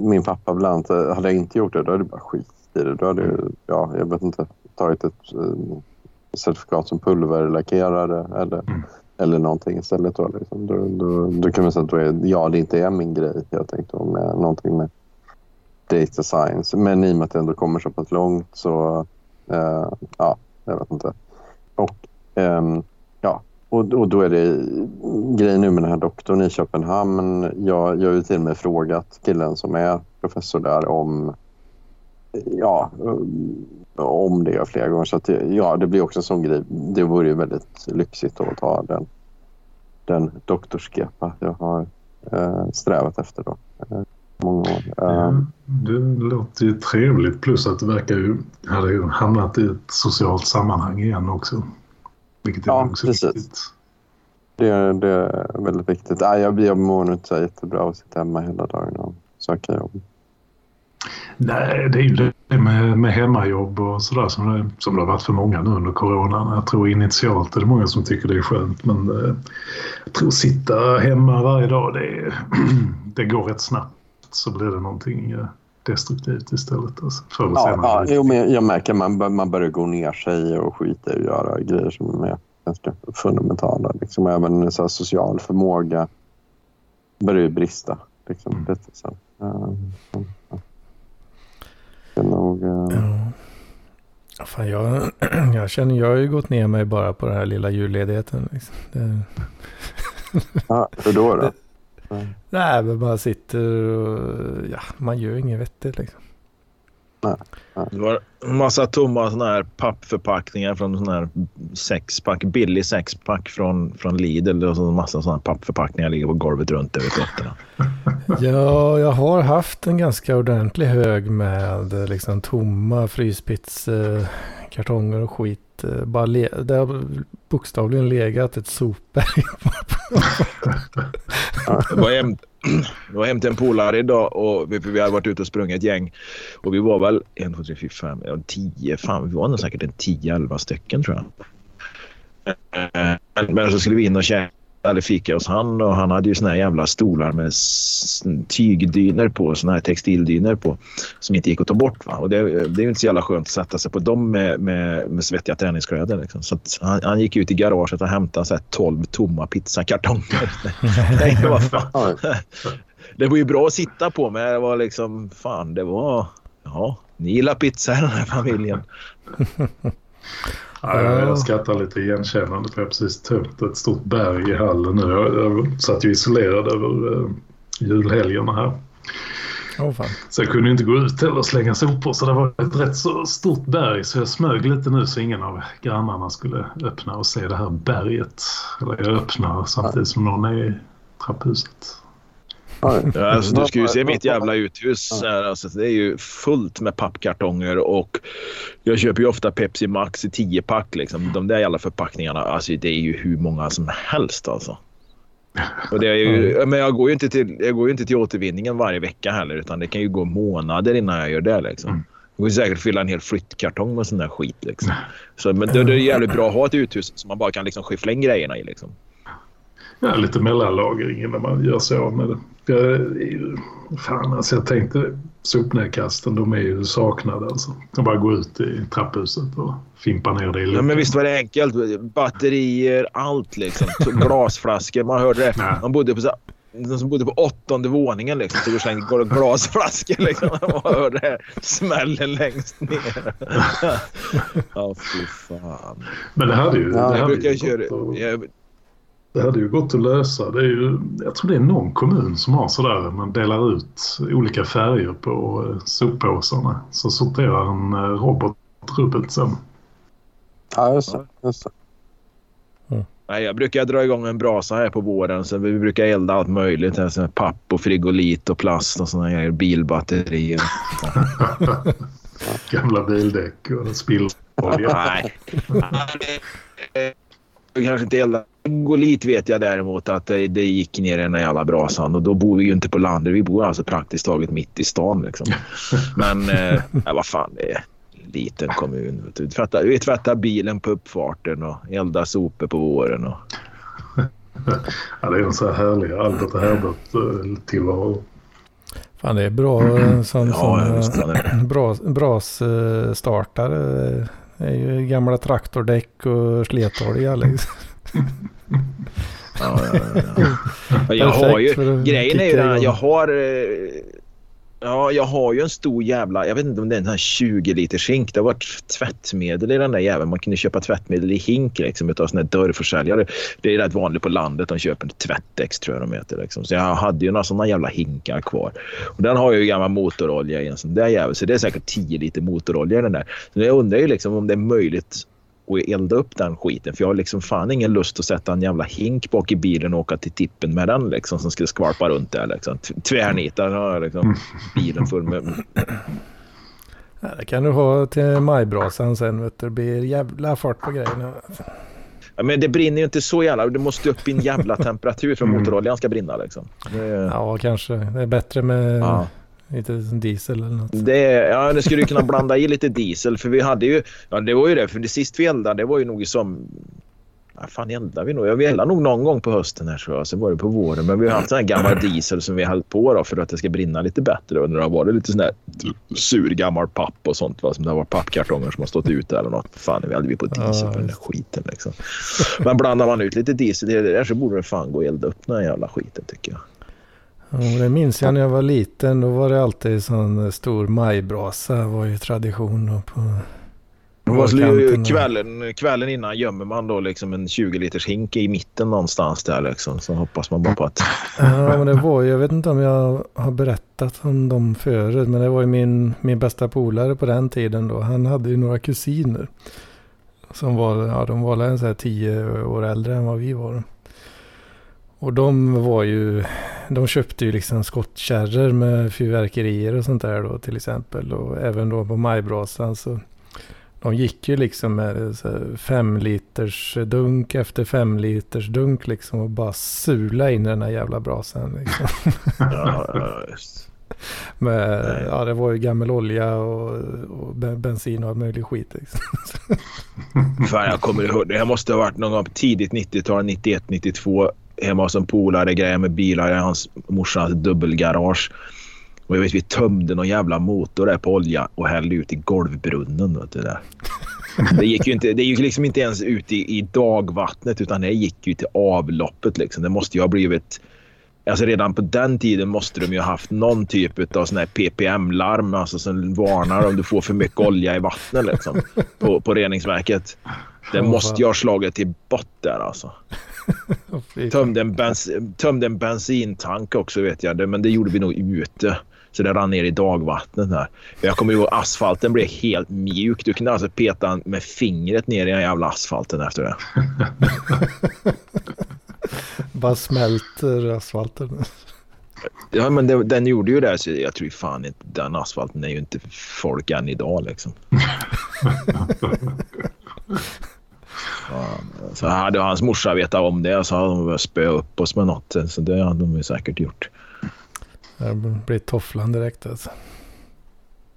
Speaker 5: min pappa bland annat, hade jag inte gjort det då hade det bara skit i det. Då hade ja, jag vet inte, tagit ett eh, certifikat som pulverlackerare eller mm. eller någonting istället. Då, liksom. då, då, då kan man säga att då är, ja, det inte är min grej helt enkelt. Med någonting med data science. Men i och med att det ändå kommer så pass långt så, eh, ja, jag vet inte. Och, ehm, ja, och, och då är det grejen nu med den här doktorn i Köpenhamn. Jag, jag har ju till och med frågat killen som är professor där om ja, om det flera gånger. Så att ja, det blir också en sån grej. Det vore ju väldigt lyxigt att ta den, den doktorskepa jag har eh, strävat efter då. Eh, många år. Eh,
Speaker 4: det låter ju trevligt plus att det verkar ju... hade ju hamnat i ett socialt sammanhang igen också. Vilket är
Speaker 5: Ja,
Speaker 4: nog så
Speaker 5: precis.
Speaker 4: viktigt.
Speaker 5: det, det är väldigt viktigt. Nej, jag, jag mår nog inte så jättebra att sitta hemma hela dagen och söka jobb.
Speaker 4: Nej, det är ju det med, med hemmajobb och sådär som det, som det har varit för många nu under coronan. Jag tror initialt är det många som tycker det är skönt men eh, jag tror sitta hemma varje dag det, det går rätt snabbt så blir det någonting eh, destruktivt istället. Alltså, förr eller
Speaker 5: Ja,
Speaker 4: senare.
Speaker 5: ja, jo, men jag märker att man, man börjar gå ner sig och skita i att göra grejer som är ganska fundamentala. Liksom. Även så social förmåga börjar ju brista. Liksom,
Speaker 4: Mm.
Speaker 5: lite så. Uh, Det är nog... eh,
Speaker 1: Ja. Fan, jag, jag känner, jag har ju gått ner mig bara på den här lilla julledigheten. Liksom. Det,
Speaker 5: ja, hur då? då?
Speaker 1: nej, men man sitter och ja, man gör inget vettigt liksom.
Speaker 2: Det var en massa tomma såna här pappförpackningar från sån här sexpack, billig sexpack från, från Lidl. Och så en massa såna här pappförpackningar ligger på golvet runt över fötterna.
Speaker 1: Ja, jag har haft en ganska ordentlig hög med eh, liksom tomma fryspizzakartonger och skit. eh, Bara le- det har bokstavligen legat ett sopberg.
Speaker 2: Jag var jag var hem till en polare idag och vi, vi hade varit ute och sprungit ett gäng. Och vi var väl en, två, tre, fyra, fem, tio, fan vi var nog säkert en tio, elva stycken tror jag. Men, men så skulle vi in och käka eller fika hos han och han hade ju såna här jävla stolar med tygdyner på, såna här textildyner på som inte gick att ta bort. Va? Och det, det är ju inte så jävla skönt att sätta sig på dem med, med, med svettiga träningskläder. Liksom. Så att han, han gick ut i garaget och hämtade så här 12 tomma pizzakartonger. Tänkte, vad fan. Det var ju bra att sitta på men det var liksom, fan det var, ja, ni gillar pizza i den här familjen.
Speaker 4: Ja, jag, skrattar lite igenkännande för jag har precis tömt ett stort berg i hallen nu. Jag, jag satt ju isolerad över uh, julhelgerna här.
Speaker 1: Åh fan.
Speaker 4: Så jag kunde inte gå ut eller slänga sopor så det var ett rätt så stort berg så jag smög lite nu så ingen av grannarna skulle öppna och se det här berget. Eller jag öppnar samtidigt som någon är i trapphuset.
Speaker 2: Alltså, du ska ju se mitt jävla uthus. Här, alltså, det är ju fullt med pappkartonger och jag köper ju ofta Pepsi Max i 10-pack. Liksom. De där jävla förpackningarna, alltså, det är ju hur många som helst alltså. Och det är ju, men jag går ju inte till, jag går inte till återvinningen varje vecka heller utan det kan ju gå månader innan jag gör det. Liksom.
Speaker 4: Mm.
Speaker 2: Det går säkert fylla en hel flyttkartong med sån där skit. Liksom. Så, men det, det är jävligt bra att ha ett uthus som man bara kan liksom skyffla in grejerna i. Liksom.
Speaker 4: Ja, lite mellanlagring innan man gör sig av med det. Jag, fan, alltså jag tänkte sopnedkasten, de är ju saknade alltså. Jag bara gå ut i trapphuset och fimpa ner det i
Speaker 2: Ja, men visst var det enkelt. Batterier, allt liksom. Glasflaskor. Man hörde det.
Speaker 4: Nej.
Speaker 2: Man bodde på, så, de som bodde på åttonde våningen liksom. Så du slängde glasflaskor liksom. Man hörde det smällen längst ner. Ja, fy fan.
Speaker 4: Men det hade ju,
Speaker 5: Ja,
Speaker 4: det
Speaker 2: Jag
Speaker 4: hade
Speaker 2: brukar
Speaker 4: ju
Speaker 2: köra... Jag,
Speaker 4: det hade ju gått att lösa. Det är ju, jag tror det är någon kommun som har sådär. Man delar ut olika färger på eh, soppåsarna. Så sorterar en eh, robot rubbet sen.
Speaker 5: Ja, just det. Just det.
Speaker 2: nej, jag brukar dra igång en brasa här på våren. Så vi brukar elda allt möjligt. Här, så papp och frigolit och plast och såna grejer. Bilbatterier.
Speaker 4: Gamla bildäck och spillolja.
Speaker 2: Nej. Kanske inte elda. Frigolit vet jag däremot att det, det gick ner i den jävla brasan och då bor vi ju inte på landet. Vi bor alltså praktiskt taget mitt i stan liksom. Men eh, ja, vad fan det är en liten kommun. Vet du. Tvätta, vi tvättar bilen på uppfarten och eldar sopor på våren. Och...
Speaker 4: Ja, det är en så här härlig Albert och eh, tillvaro.
Speaker 1: Fan det är bra eh, som,
Speaker 2: Ja,
Speaker 1: som
Speaker 2: ja, visst,
Speaker 1: eh,
Speaker 2: ja, det-
Speaker 1: är ju gamla traktordäck och sletolja liksom.
Speaker 2: Ja, ja, ja. Jag har ju, grejen är ju den, jag har... Ja, jag har ju en stor jävla... Jag vet inte om det är en sån här 20 liters hink. Det har varit tvättmedel i den där jäveln. Man kunde köpa tvättmedel i hink liksom, utav såna här dörrförsäljare. Det är rätt vanligt på landet. De köper tvättex tror jag de heter. Liksom. Så jag hade ju några såna jävla hinkar kvar. Och den har ju gammal motorolja i en sån där jävel. Så det är säkert 10 liter motorolja i den där. Så jag undrar ju liksom om det är möjligt att elda upp den skiten. För jag har liksom fan ingen lust att sätta en jävla hink bak i bilen och åka till tippen med den liksom som skulle skvalpa runt där liksom. Tvärnitar liksom bilen full med.
Speaker 1: Ja, det kan du ha till majbrasan sen vet du. Det blir jävla fart på grejerna.
Speaker 2: Ja, men det brinner ju inte så jävla... Det måste upp i en jävla temperatur för att
Speaker 4: Mm.
Speaker 2: motoroljan ska brinna liksom. Det,
Speaker 1: Ja, kanske. Det är bättre med
Speaker 2: ja.
Speaker 1: Lite diesel eller något.
Speaker 2: Det, ja, det skulle ju kunna blanda i lite diesel för vi hade ju... Ja, det var ju det. För det sist vi eldade, det var ju nog som... Ja, fan eldade vi nog? Ja, vi eldade nog någon gång på hösten här tror jag. Sen var det på våren. Men vi har haft sån här gammal diesel som vi har hällt på då för att det ska brinna lite bättre. Och när det har varit lite sån här sur gammal papp och sånt. Va? Som det har varit pappkartonger som har stått ute eller något. Fan, nu eldade vi på diesel på den där skiten liksom. Men blandar man ut lite diesel i det där så borde det fan gå att elda upp den här jävla skiten tycker jag.
Speaker 1: Ja, det minns jag när jag var liten. Då var det alltid sån stor majbrasa. Det var ju tradition på
Speaker 2: kvällen, kvällen innan gömmer man då liksom en 20 liters hink i mitten någonstans där liksom. Så hoppas man bara på att...
Speaker 1: Ja, men det var ju, jag vet inte om jag har berättat om dem förut, men det var ju min, min bästa polare på den tiden då. Han hade ju några kusiner. Som var, ja de var väl så här tio år äldre än vad vi var. Och de var ju, de köpte ju liksom skottkärror med fyrverkerier och sånt där då till exempel. Och även då på majbrasan så de gick ju liksom med fem liters dunk efter fem liters dunk liksom och bara sula in den här jävla brasan. Liksom. Med,
Speaker 2: Nej.
Speaker 1: ja, det var ju gammal olja och, och ben- bensin och all möjlig skit. Liksom.
Speaker 2: Fan, jag kommer ihåg. Det här måste ha varit någon gång tidigt 90-tal, 91, 92. Hemma hos en polare, grejer med bilar i hans morsans dubbelgarage. Och jag vet vi tömde någon jävla motor där på olja och hällde ut i golvbrunnen. Vet du, där. Det gick ju inte, det gick liksom inte ens ut i, i dagvattnet utan det gick ju till avloppet. Liksom. Det måste ju ha blivit... Alltså redan på den tiden måste de ju ha haft någon typ av sån här PPM-larm alltså som varnar om du får för mycket olja i vattnet liksom, på, på reningsverket. Det måste ju ha slagit till där alltså. Tömde en, bens, tömde en bensintank också vet jag. Men det gjorde vi nog ute. Så det rann ner i dagvattnet där. Jag kommer ihåg asfalten blev helt mjuk. Du kunde alltså peta med fingret ner i den jävla asfalten efter det.
Speaker 1: Bara smälter asfalten.
Speaker 2: Ja, men det, den gjorde ju det. Så jag tror fan inte den asfalten är ju inte folk än idag liksom. Så hade hans morsa vetat om det så hade de väl spöat upp oss med något. Så det hade de ju säkert gjort.
Speaker 1: Det blir tofflan direkt alltså.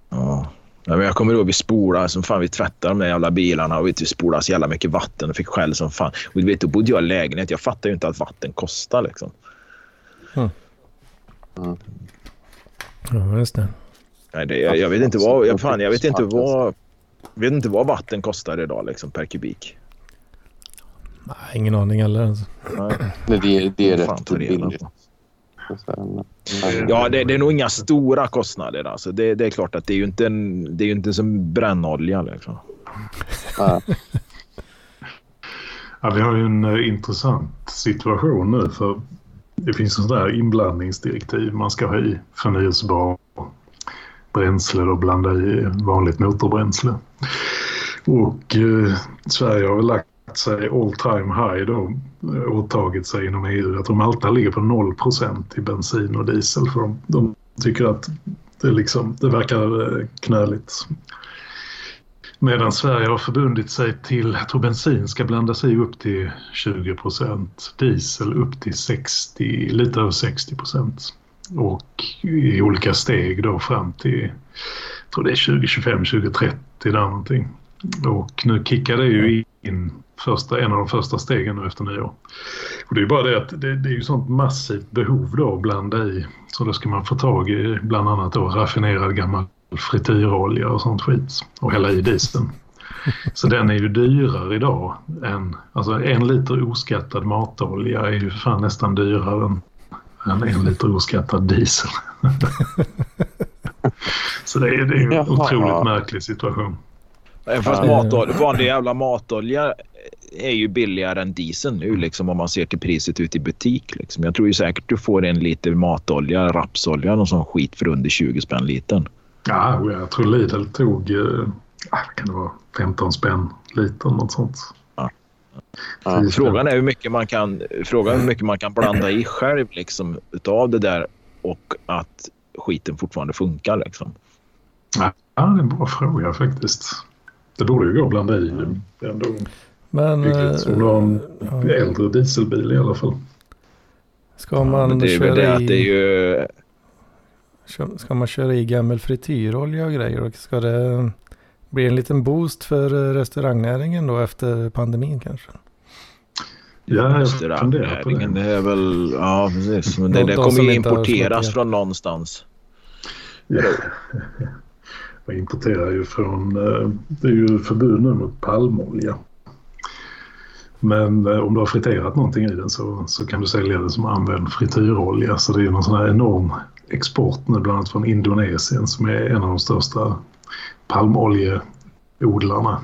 Speaker 2: Ja. Ja, men jag kommer ihåg vi spolade som fan. Vi tvättade de där jävla bilarna och vet, vi spolade så jävla mycket vatten och fick skäll som fan. Och du vet, då bodde jag i lägenhet. Jag fattar ju inte att vatten kostar liksom.
Speaker 1: Ja, just det.
Speaker 2: Nej, det, jag, jag vet inte vad... Jag, fan, jag vet inte vad... Jag vet inte vad vatten kostar idag liksom per kubik.
Speaker 1: Nej, ingen aning heller. Alltså.
Speaker 2: Nej.
Speaker 5: Nej, det, är- det är rätt billigt. Sen, men-
Speaker 2: Ja, det, det är nog inga stora kostnader. Alltså. Det, det är klart att det är ju inte, en, det är ju inte som brännolja. Liksom.
Speaker 5: ja.
Speaker 4: Ja, vi har ju en eh, intressant situation nu för det finns en sån där inblandningsdirektiv. Man ska ha i förnyelsebar bränsle och blanda i vanligt motorbränsle. Och eh, Sverige har väl lagt sig all time high då, eh, åtagit sig inom EU. Jag tror Malta ligger på 0% i bensin och diesel för de, de tycker att det, liksom, det verkar eh, knöligt. Medan Sverige har förbundit sig till, jag tror bensin ska blandas i upp till 20 procent, diesel upp till 60, lite över 60 procent. och i olika steg då fram till, jag tror det är 2025, 2030 där någonting. Och nu kickar det ju in första, en av de första stegen nu efter nyår. Och det är ju bara det att det, det är ju sånt massivt behov då att blanda i. Så då ska man få tag i bland annat då raffinerad gammal frityrolja och sånt skit och hälla i dieseln. Så den är ju dyrare idag än... Alltså en liter oskattad matolja är ju fan nästan dyrare än, än en liter oskattad diesel. Så det är, det är ju en
Speaker 5: Jaha.
Speaker 4: otroligt märklig situation.
Speaker 2: Fast
Speaker 1: Ja.
Speaker 2: matolja, vanlig jävla matolja är ju billigare än diesel nu liksom om man ser till priset ute i butik. Liksom. Jag tror ju säkert du får en liter matolja, rapsolja, någon sån skit för under 20 spänn litern.
Speaker 4: Ja, jag tror Lidl tog... Eh, ah, kan det vara? 15 spänn litern, något sånt.
Speaker 2: Ja. Frågan är hur mycket man kan, frågan är hur mycket man kan blanda i själv liksom, utav det där och att skiten fortfarande funkar. Liksom.
Speaker 4: Ja, det är en bra fråga faktiskt. Det borde ju gå att blanda i. Ändå
Speaker 1: Men
Speaker 4: hyggligt. Du har en
Speaker 1: ja,
Speaker 4: äldre dieselbil i alla fall.
Speaker 1: ska man
Speaker 2: Men det är det
Speaker 1: köra
Speaker 2: att det är
Speaker 1: i...
Speaker 2: ju...
Speaker 1: Kö- Ska man köra i gammal frityrolja och grejer? Och ska det bli en liten boost för eh, restaurangnäringen då efter pandemin kanske?
Speaker 4: Ja,
Speaker 2: Restaurangnäringen,
Speaker 4: det.
Speaker 2: det är väl... Ja, precis. Men det,
Speaker 1: De-
Speaker 2: det
Speaker 1: de
Speaker 2: kommer ju importeras från någonstans.
Speaker 4: Ja. Jag importerar ju från... eh, Det är ju förbud nu mot palmolja. Men eh, om du har friterat någonting i den så, så kan du sälja det som använd frityrolja. Så det är någon sån här enorm export nu bland annat från Indonesien som är en av de största palmoljeodlarna.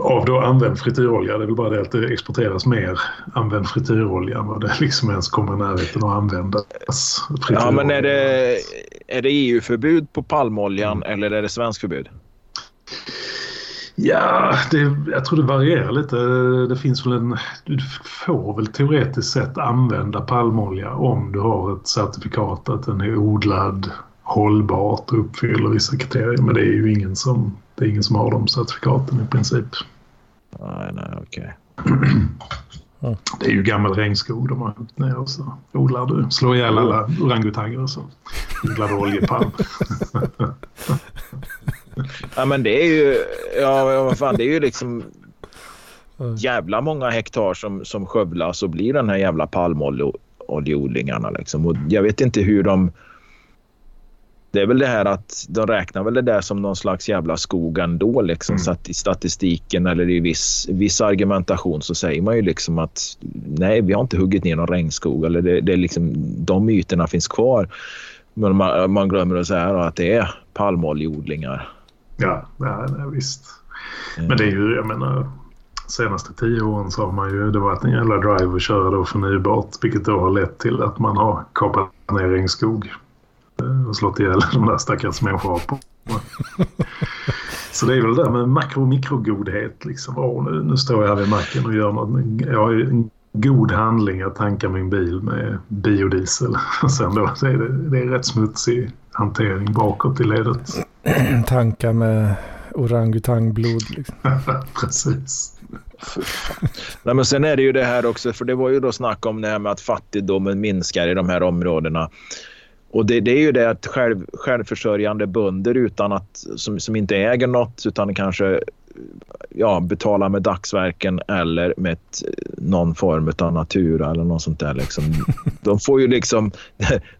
Speaker 4: Av då använd frityrolja. Det är väl bara det att det exporteras mer använd frityrolja än vad det liksom ens kommer i närheten att användas.
Speaker 2: Ja, men är det, är det EU-förbud på palmoljan eller är det svensk förbud?
Speaker 4: Ja, det, jag tror det varierar lite. Det finns väl en... Du får väl teoretiskt sett använda palmolja om du har ett certifikat att den är odlad hållbart och uppfyller vissa kriterier. Men det är ju ingen som, det är ingen som har de certifikaten i princip.
Speaker 2: Nej, nej, okej.
Speaker 4: Det är ju gammal regnskog de har huggt ner och så odlar du. Slår ihjäl alla orangutanger och så odlar du oljepalm.
Speaker 2: Ja, men det är ju... Ja, vad fan, det är ju liksom jävla många hektar som, som skövlas och blir den här jävla palmoljeodlingarna. Liksom. Och jag vet inte hur de... Det är väl det här att de räknar väl det där som någon slags jävla skog ändå. Liksom.
Speaker 4: Mm.
Speaker 2: Så att i statistiken eller i viss, viss argumentation så säger man ju liksom att nej, vi har inte huggit ner någon regnskog. Eller det, det är liksom, de myterna finns kvar. Men man, man glömmer att säga att det är palmoljeodlingar.
Speaker 4: Ja, ja nej, visst. Men det är ju, jag menar, senaste tio åren så har man ju, det varit en jävla drive att köra då förnybart. Vilket då har lett till att man har kapat ner regnskog. eh, Och slått ihjäl de där stackars människoaporna. Så det är väl det där med makro och mikrogodhet. Liksom. Åh, nu, nu står jag här vid macken och gör något. Jag har ju en god handling att tanka min bil med biodiesel. Och sen då, så är det, det är rätt smutsig hantering bakåt i ledet.
Speaker 1: Tankar med orangutangblod liksom.
Speaker 4: Precis.
Speaker 2: Nej, men sen är det ju det här också, för det var ju då snack om det här med att fattigdomen minskar i de här områdena. Och det, det är ju det att själv, självförsörjande bönder utan att, som, som inte äger något utan kanske ja, betalar med dagsverken eller med ett, någon form av natura eller något sånt där. Liksom. De får ju liksom,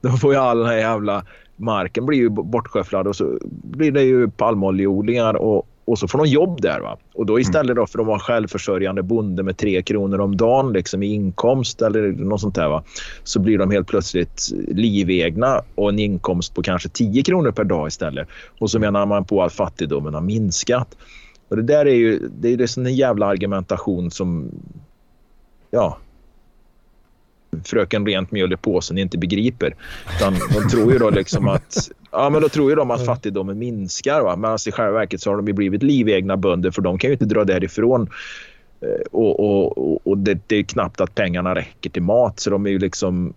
Speaker 2: de får ju all den här jävla marken blir ju bortsköfflad och så blir det ju palmoljeodlingar och, och så får de jobb där. Va? Och då istället då för att vara självförsörjande bonde med tre kronor om dagen liksom, i inkomst eller något sånt där. Va? Så blir de helt plötsligt livegna och en inkomst på kanske 10 kronor per dag istället. Och så menar man på att fattigdomen har minskat. Och det där är ju det är ju sån en jävla argumentation som ja fröken rent mjöl i påsen inte begriper. Utan de tror ju då liksom att ja, men då tror ju de att fattigdomen minskar. Va? Men alltså i själva verket så har de ju blivit livegna bönder för de kan ju inte dra därifrån. Eh, Och, och, och- och det, det är knappt att pengarna räcker till mat så de är ju liksom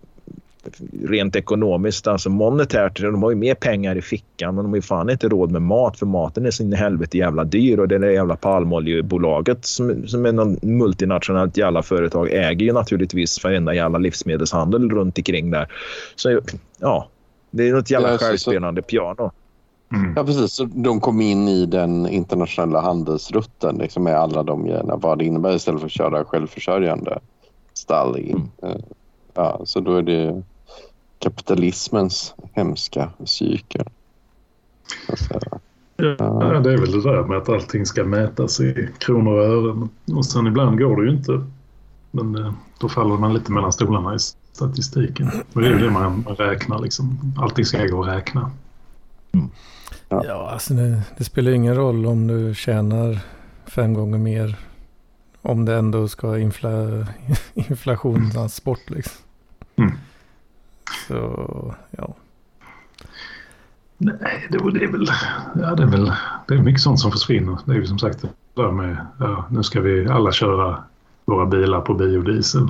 Speaker 2: rent ekonomiskt, alltså monetärt, de har ju mer pengar i fickan men de har ju fan inte råd med mat för maten är så in i helvete jävla dyr och det där jävla palmoljebolaget som, som är någon multinationellt jävla företag äger ju naturligtvis varenda jävla livsmedelshandel runt omkring där. Så ja, det är något jävla
Speaker 5: Ja, så- så-
Speaker 2: självspelande piano.
Speaker 4: Mm.
Speaker 5: Ja, precis. Så de kom in i den internationella handelsrutten liksom, med alla de grejerna. Vad det innebär istället för att köra självförsörjande stall in. Eh, Ja, så då är det kapitalismens hemska cykel. Så att säga.
Speaker 4: Ja, det är väl det där med att allting ska mätas i kronor och ören. Och sen ibland går det ju inte. Men eh, då faller man lite mellan stolarna i statistiken. Och det är ju det man räknar liksom. Allting ska gå att räkna.
Speaker 1: Ja, ja alltså det, det, spelar ingen roll om du tjänar fem gånger mer. Om det ändå ska infla, inflationens bort liksom. Mm. Så, ja.
Speaker 4: Nej, det, det, är väl, ja, det är väl det är mycket sånt som försvinner. Det är ju som sagt det där med ja, nu ska vi alla köra våra bilar på biodiesel.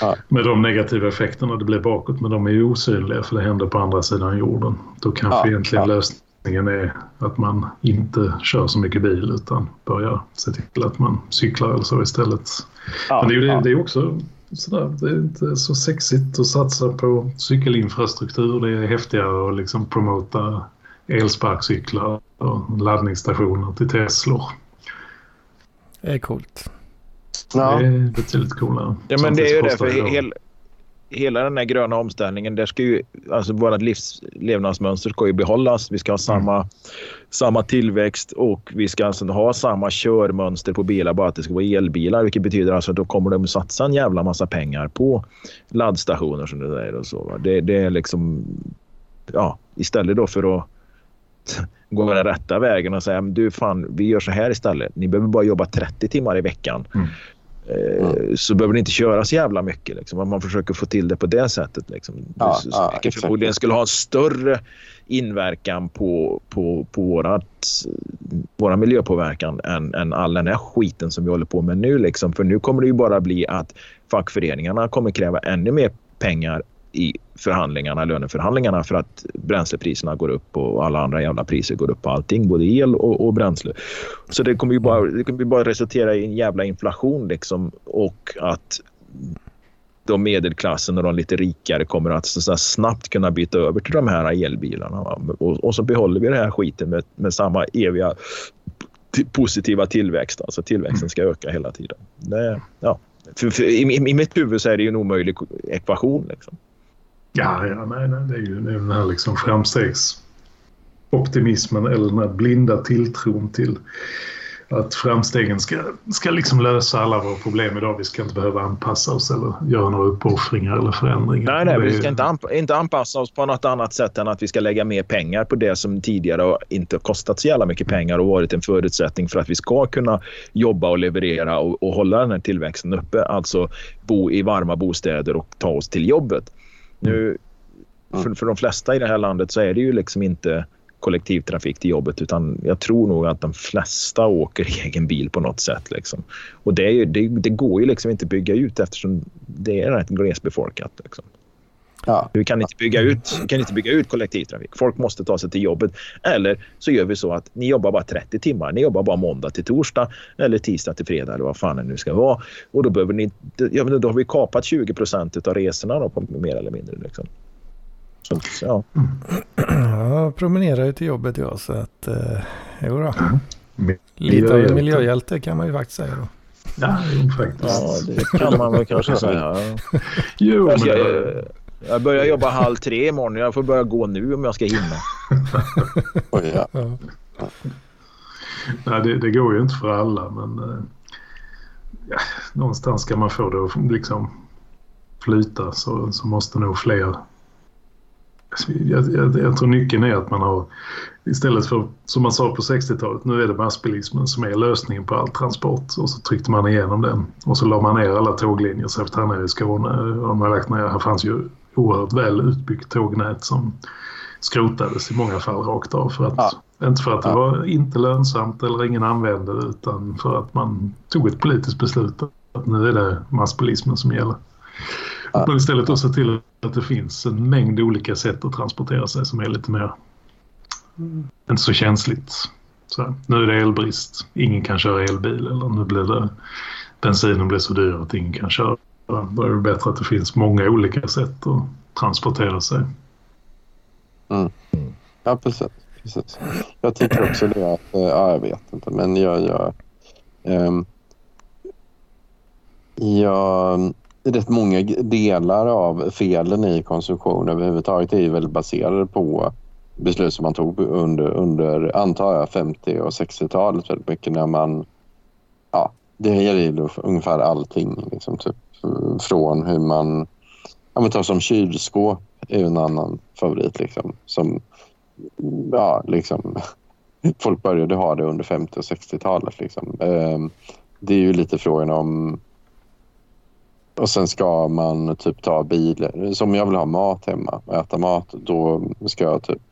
Speaker 4: Ja. Med de negativa effekterna det blir bakåt. Men de är ju osynliga för det händer på andra sidan jorden. Då kanske ja. egentligen lösningen är att man inte kör så mycket bil utan börjar se till att man cyklar eller så istället. Men det är ju det, det är också sådär, det är inte så sexigt att satsa på cykelinfrastruktur. Det är häftigare att liksom promota elsparkcyklar och laddningsstationer till Teslor.
Speaker 1: Det är coolt.
Speaker 4: Ja. Det är betydligt coolare.
Speaker 2: Ja, men det är ju det. För hel, hela den här gröna omställningen, där ska ju, alltså våra livs, levnadsmönster ska ju behållas. Vi ska ha samma, mm. samma tillväxt och vi ska alltså ha samma körmönster på bilar, bara att det ska vara elbilar. Vilket betyder alltså att då kommer de satsa en jävla massa pengar på laddstationer som det där och så. Det, det är liksom, ja, istället då för att gå den rätta vägen och säga du fan, vi gör så här istället. Ni behöver bara jobba 30 timmar i veckan. Mm. Mm. Så behöver ni inte köra så jävla mycket. Liksom. Man försöker få till det på det sättet. Liksom. Ja, det, ja, förmodligen skulle ha en större inverkan på, på, på vårat, våra miljöpåverkan än, än all den här skiten som vi håller på med nu. Liksom. För nu kommer det ju bara bli att fackföreningarna kommer kräva ännu mer pengar i förhandlingarna, löneförhandlingarna för att bränslepriserna går upp och alla andra jävla priser går upp på allting, både el och, och bränsle. Så det kommer ju bara, det kommer bara resultera i en jävla inflation liksom och att de medelklassen och de lite rikare kommer att så snabbt kunna byta över till de här elbilarna. Och, och, så behåller vi den här skiten med, med samma eviga positiva tillväxt. Alltså tillväxten ska öka hela tiden. Det, ja. För, för, i, i, mitt huvud så är det ju en omöjlig ekvation. Liksom.
Speaker 4: Ja, ja nej, nej, det är ju den här liksom framstegsoptimismen eller den här blinda tilltron till att framstegen ska, ska liksom lösa alla våra problem idag. Vi ska inte behöva anpassa oss eller göra några uppoffringar eller förändringar.
Speaker 2: Nej, nej, vi ska inte, anpa inte anpassa oss på något annat sätt än att vi ska lägga mer pengar på det som tidigare inte kostat så jävla mycket pengar och varit en förutsättning för att vi ska kunna jobba och leverera och, och hålla den här tillväxten uppe. Alltså bo i varma bostäder och ta oss till jobbet. Nu, mm. för, för de flesta i det här landet så är det ju liksom inte kollektivtrafik till jobbet utan jag tror nog att de flesta åker egen bil på något sätt. Liksom. Och det, ju, det, det, går ju liksom inte att bygga ut eftersom det är rätt glesbefolkat. Liksom. Ja. Vi kan inte, bygga ut, kan inte bygga ut kollektivtrafik. Folk måste ta sig till jobbet. Eller så gör vi så att ni jobbar bara 30 timmar. Ni jobbar bara måndag till torsdag eller tisdag till fredag eller vad fan det nu ska vara. Och då, behöver ni, ja, då har vi kapat 20 procent av resorna då, på, mer eller mindre. Liksom.
Speaker 1: Så, ja. Jag promenerar ju till jobbet jag så att eh, jodå. Mm. Lite av en miljöhjälte kan man ju faktiskt säga då.
Speaker 4: Ja, faktiskt.
Speaker 2: Ja, det kan man väl kanske säga. jo, men... jag, börjar jobba halv tre imorgon. Jag får börja gå nu om jag ska hinna.
Speaker 4: oh, ja. ja. Nej, det, det, går ju inte för alla, men eh, ja, någonstans ska man få det att liksom flyta så, så måste nog fler jag, jag, jag, tror nyckeln är att man har istället för som man sa på 60-talet, nu är det massbilismen som är lösningen på all transport och så tryckte man igenom den och så la man ner alla tåglinjer så efter här i Skåne och man lagt ner, här fanns ju oerhört väl utbyggt tågnät som skrotades i många fall rakt av för att ja. inte för att det var inte lönsamt eller ingen använde det utan för att man tog ett politiskt beslut att nu är det massbilismen som gäller. Att man istället då ser till att det finns en mängd olika sätt att transportera sig som är lite mer mm. inte så känsligt. Så, nu är det elbrist, ingen kan köra elbil eller nu blir det bensinen blir så dyr att ingen kan köra. Då är det bättre att det finns många olika sätt att transportera sig.
Speaker 5: Mm. Ja, precis, precis. Jag tycker också det att, eh, ja, jag vet inte, men jag, jag, um, jag rätt många delar av felen i konsumtion överhuvudtaget är ju väl baserade på beslut som man tog under, under antar jag, 50 och 60-talet väldigt mycket när man... Ja, det gäller ungefär allting. Liksom, typ, Eh, från hur man... Ja, men ta som kylskåp är en annan favorit. Liksom, som, ja, liksom, folk började ha det under 50 och 60-talet. Liksom. Ehm, det är ju lite frågan om... Och sen ska man typ ta bilen. Som jag vill ha mat hemma och äta mat. Då ska jag typ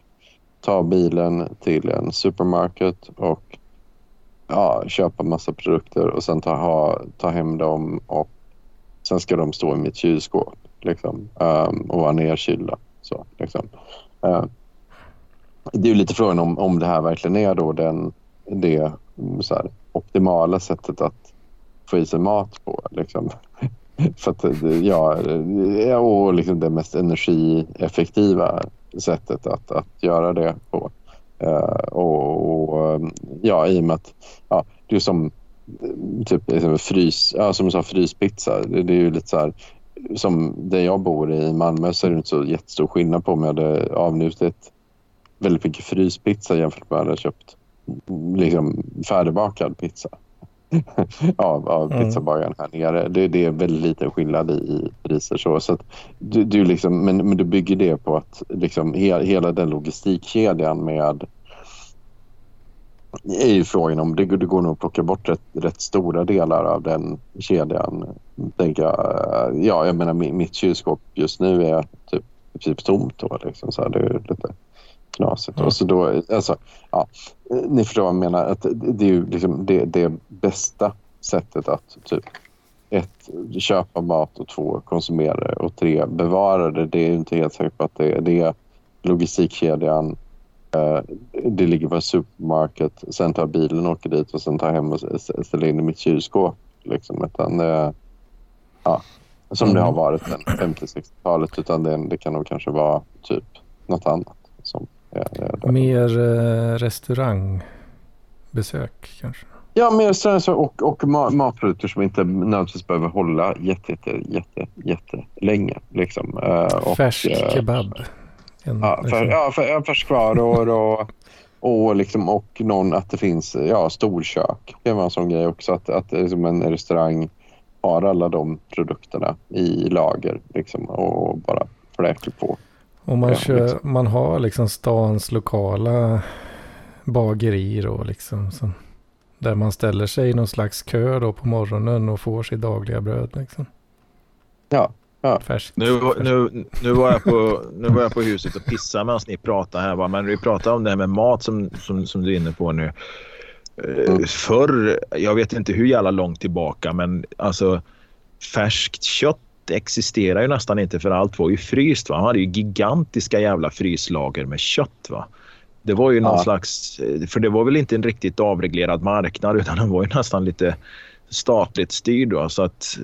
Speaker 5: ta bilen till en supermarket och ja, köpa massa produkter och sen ta, ha, ta hem dem och sen ska de stå i mitt kylskåp liksom, um, och vara nedkylda. Så, liksom. uh, det är lite frågan om, om det här verkligen är då den, det mm, så här, optimala sättet att få i sig mat på. Liksom. För att, ja, och liksom det mest energieffektiva sättet att, att göra det på. Uh, och, och, ja, i och med att ja, det är som typ frys, ja, som du sa, fryspizza. Det, det är ju lite så här, som där jag bor i Malmö så är det inte så jättestor skillnad på om jag hade avnjutit väldigt mycket fryspizza jämfört med att jag hade köpt liksom, färdigbakad pizza av, av mm. pizzabagaren här nere. Det, det är väldigt liten skillnad i, i priser. Så, så du, du liksom, men, men du bygger det på att liksom, he, hela den logistikkedjan med är ju frågan om det, det går nog att plocka bort rätt, rätt stora delar av den kedjan. Tänker jag, ja, jag menar mitt kylskåp just nu är typ, typ tomt. Då, liksom, så här, det är lite knasigt. Mm. Och så då, alltså, ja, ni förstår vad jag menar. Att det är ju liksom det, det bästa sättet att typ ett, köpa mat och två, konsumera och tre, bevara det. Det är inte helt säkert på att det, det är logistikkedjan. Eh, det ligger på en supermarket. Sen tar bilen och åker dit och sen tar hem och ställer in i mitt kylskåp. Liksom. Utan det, ja, som mm. det har varit sen 50-60-talet. Utan det, det kan nog kanske vara typ något annat. Som
Speaker 1: Mer eh, restaurangbesök kanske?
Speaker 5: Ja, mer restauranger och, och matprodukter som inte nödvändigtvis behöver hålla jätte, jätte, jätte, jätte länge. Liksom.
Speaker 1: Och, Färsk uh, kebab.
Speaker 5: En, ja, för, ja, för, färskvaror och, och, liksom, och någon, att det finns ja, storkök. Det var en sån grej också. Att, att liksom en restaurang har alla de produkterna i lager liksom, och bara fläker på.
Speaker 1: Och man, kör, liksom. man har liksom stans lokala bageri då liksom. Som, där man ställer sig i någon slags kö då på morgonen och får sitt dagliga bröd liksom.
Speaker 5: Ja. Ja.
Speaker 2: Färskt, nu, nu, nu, var jag på, nu var jag på huset och pissade medan ni pratade här. Va? Men vi pratar om det här med mat som, som, som du är inne på nu. Eh, mm. Förr, jag vet inte hur jävla långt tillbaka, men alltså färskt kött existerar ju nästan inte för allt var ju fryst. Va? Han hade ju gigantiska jävla fryslager med kött. Va? Det var ju någon ja. slags... För det var väl inte en riktigt avreglerad marknad utan den var ju nästan lite statligt styrd. Va? Så att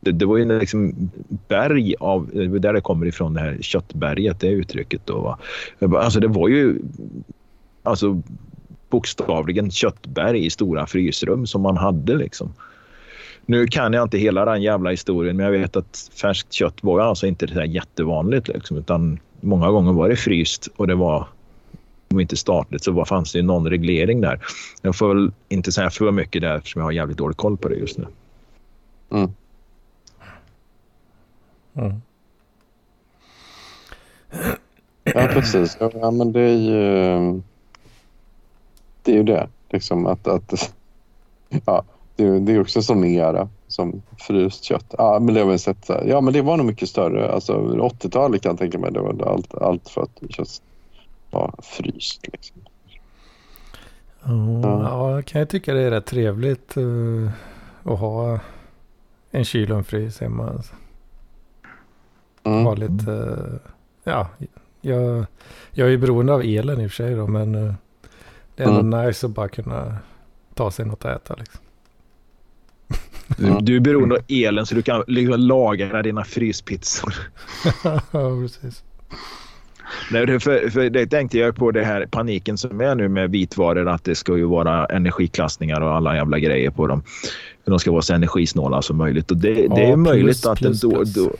Speaker 2: det, det var ju liksom berg av... Där det kommer ifrån det här köttberget, det uttrycket. Då, va? Alltså det var ju... Alltså bokstavligen köttberg i stora frysrum som man hade liksom. Nu kan jag inte hela den jävla historien men jag vet att färskt kött var alltså inte så jättevanligt. Liksom, utan många gånger var det fryst och det var om inte statligt så var, fanns det någon reglering där. Jag får väl inte säga för mycket där eftersom jag har jävligt dålig koll på det just nu. Mm.
Speaker 5: Mm. Ja, precis. Ja, men det är ju det. Är ju det. Liksom att, att ja, det, det är också som era som fryst kött. Ja, men det har vi sett. Ja, men det var nog mycket större. Alltså 80-talet kan jag tänka mig. Det var allt, allt för att kött var fryst. Liksom.
Speaker 1: Oh, ja. ja, kan jag tycka det är rätt trevligt uh, att ha en kyl och en frys hemma. Alltså. Mm. Ha lite, ja, jag, jag är beroende av elen i och för sig då, men uh, det är ändå mm. nice att bara kunna ta sig något att äta liksom.
Speaker 2: Du, du är beroende av elen så du kan liksom lagra dina fryspizzor.
Speaker 1: ja, precis.
Speaker 2: Nej, för, för det tänkte jag på det här paniken som är nu med vitvaror att det ska ju vara energiklassningar och alla jävla grejer på dem. De ska vara så energisnåla som möjligt och det, ja, det är möjligt plus, att plus, då, då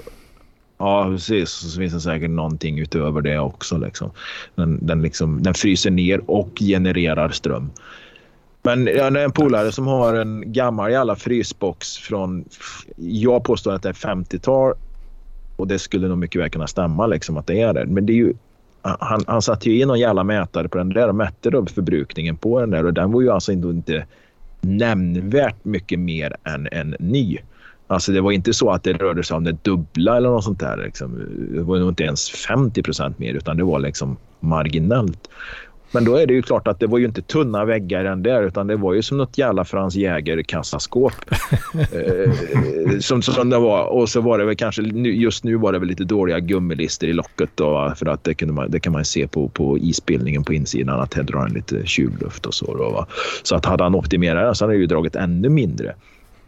Speaker 2: Ja, precis. Så finns det säkert någonting utöver det också. Liksom. Den, den, liksom, den fryser ner och genererar ström. Men jag har är en polare som har en gammal jävla frysbox från... Jag påstår att det är 50-tal och det skulle nog mycket väl kunna stämma liksom att det är det. Men det är ju... Han, han satte ju in någon jävla mätare på den där och mätte då förbrukningen på den där och den var ju alltså inte nämnvärt mycket mer än en ny. Alltså det var inte så att det rörde sig om det dubbla eller något sånt där. Liksom. Det var nog inte ens 50 procent mer utan det var liksom marginellt. Men då är det ju klart att det var ju inte tunna väggar än där utan det var ju som något jävla Frans Jäger kassaskåp. eh, som, som det var. Och så var det väl kanske, just nu var det väl lite dåliga gummilister i locket då, för att det, kunde man, det kan man se på, på isbildningen på insidan att här drar en lite kylluft och så. Då, va? Så att hade han optimerat så hade han ju dragit ännu mindre.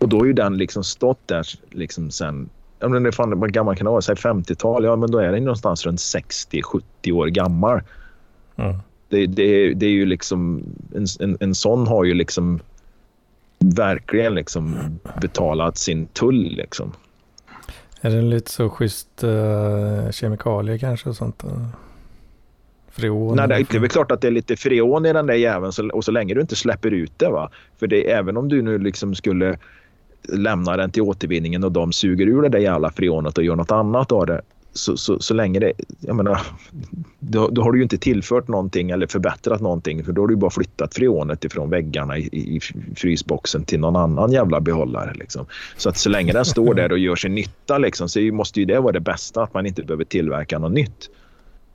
Speaker 2: Och då har ju den liksom stått där liksom sen Ja, men det fan, vad gammal kan det vara? Säg 50-tal. Ja, men då är den någonstans runt 60-70 år gammal. Mm. Det, det, det, är ju liksom... En, en, en sån har ju liksom verkligen liksom betalat sin tull. Liksom.
Speaker 1: Är det lite så schysst uh, kemikalier kanske och sånt? Uh,
Speaker 2: freon? Nej, det, är väl klart att det är lite freon i den där jäveln så, och så länge du inte släpper ut det. Va? För det, även om du nu liksom skulle lämna den till återvinningen och de suger ur det där jävla freonet och gör något annat av det så, så, så länge det... Jag menar, då, då, har du ju inte tillfört någonting eller förbättrat någonting för då har du bara flyttat freonet ifrån väggarna i, i frysboxen till någon annan jävla behållare. Liksom. Så att så länge den står där och gör sin nytta liksom, så måste ju det vara det bästa att man inte behöver tillverka något nytt.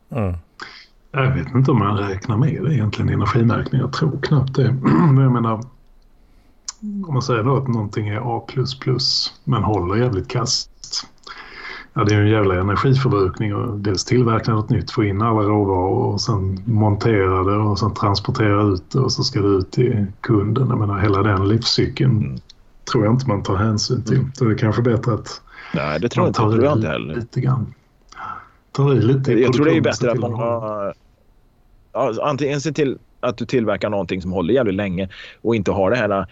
Speaker 4: Mm. Jag vet inte om man räknar med det egentligen i energimärkning. Jag tror knappt det. Men jag menar, om man säger då att någonting är A++ men håller jävligt kast Ja, det är en jävla energiförbrukning och dels tillverka något nytt, få in alla råvaror och sen montera det och sen transportera ut det och så ska det ut till kunden. Jag menar hela den livscykeln mm. tror jag inte man tar hänsyn till. Mm. Så det är kanske bättre att
Speaker 2: Nej, det tror man tar jag inte heller.
Speaker 4: lite grann. Tar i lite
Speaker 2: Jag tror det är bättre att man har... Ja, antingen se till att du tillverkar någonting som håller jävligt länge och inte har det här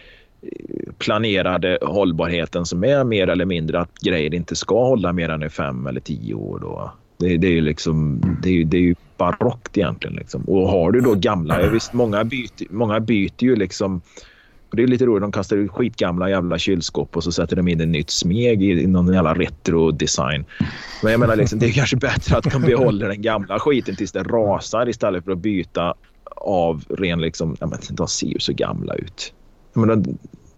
Speaker 2: planerade hållbarheten som är mer eller mindre att grejer inte ska hålla mer än i fem eller tio år. Då. Det, det är ju liksom, det är, det är ju barockt egentligen. Liksom. Och har du då gamla, ja, visst många byter, många byter ju liksom det är lite roligt, de kastar ut skitgamla jävla kylskåp och så sätter de in ett nytt smeg i någon jävla retro-design. Men jag menar, liksom, det är kanske bättre att de behåller den gamla skiten tills det rasar istället för att byta av ren liksom, ja, men de ser ju så gamla ut. Menar,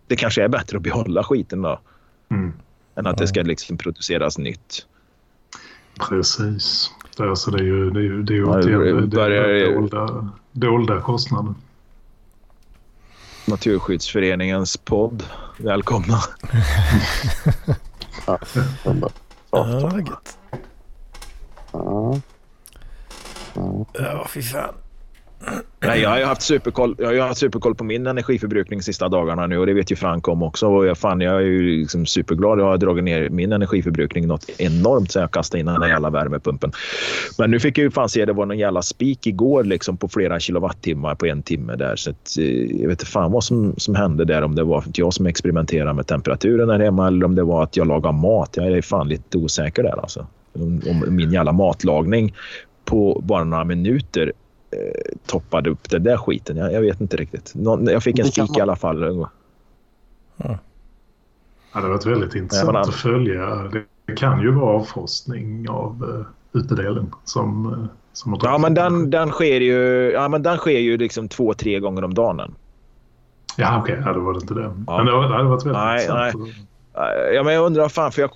Speaker 2: det kanske är bättre att behålla skiten då. Mm. Än att ja. det ska liksom produceras nytt.
Speaker 4: Precis. Det, alltså det är ju, det är ju, det är ju ja, det är dolda, dolda kostnader.
Speaker 2: Naturskyddsföreningens podd. Välkomna.
Speaker 1: ja. Ja. Ja, fy fan.
Speaker 2: Nej, jag har haft superkoll, jag har haft superkoll på min energiförbrukning de sista dagarna nu och det vet ju Frank om också. Och jag, fan, jag är ju liksom superglad. Jag har dragit ner min energiförbrukning något enormt sen jag kastade in den där jävla värmepumpen. Men nu fick jag ju fan se det var någon jävla spik igår liksom på flera kilowattimmar på en timme där. Så att, eh, jag vet inte fan vad som, som hände där. Om det var jag som experimenterade med temperaturen här hemma eller om det var att jag lagade mat. Jag är fan lite osäker där alltså. Om, om min jävla matlagning på bara några minuter eh, toppade upp den där skiten. Jag, jag vet inte riktigt. Någon, jag fick en spik i alla fall. Ja.
Speaker 4: ja, det har varit väldigt intressant ja, att följa. Det kan ju vara avfrostning av uh, utedelen som, uh, som
Speaker 2: Ja, men den, den sker ju, ja, men den sker ju liksom två, tre gånger om dagen.
Speaker 4: Ja, okej. Okay. Ja, då var det inte det. Ja. Men det, var, det hade varit väldigt nej, intressant.
Speaker 2: Nej. Eh, ja, men jag undrar, fan, för jag,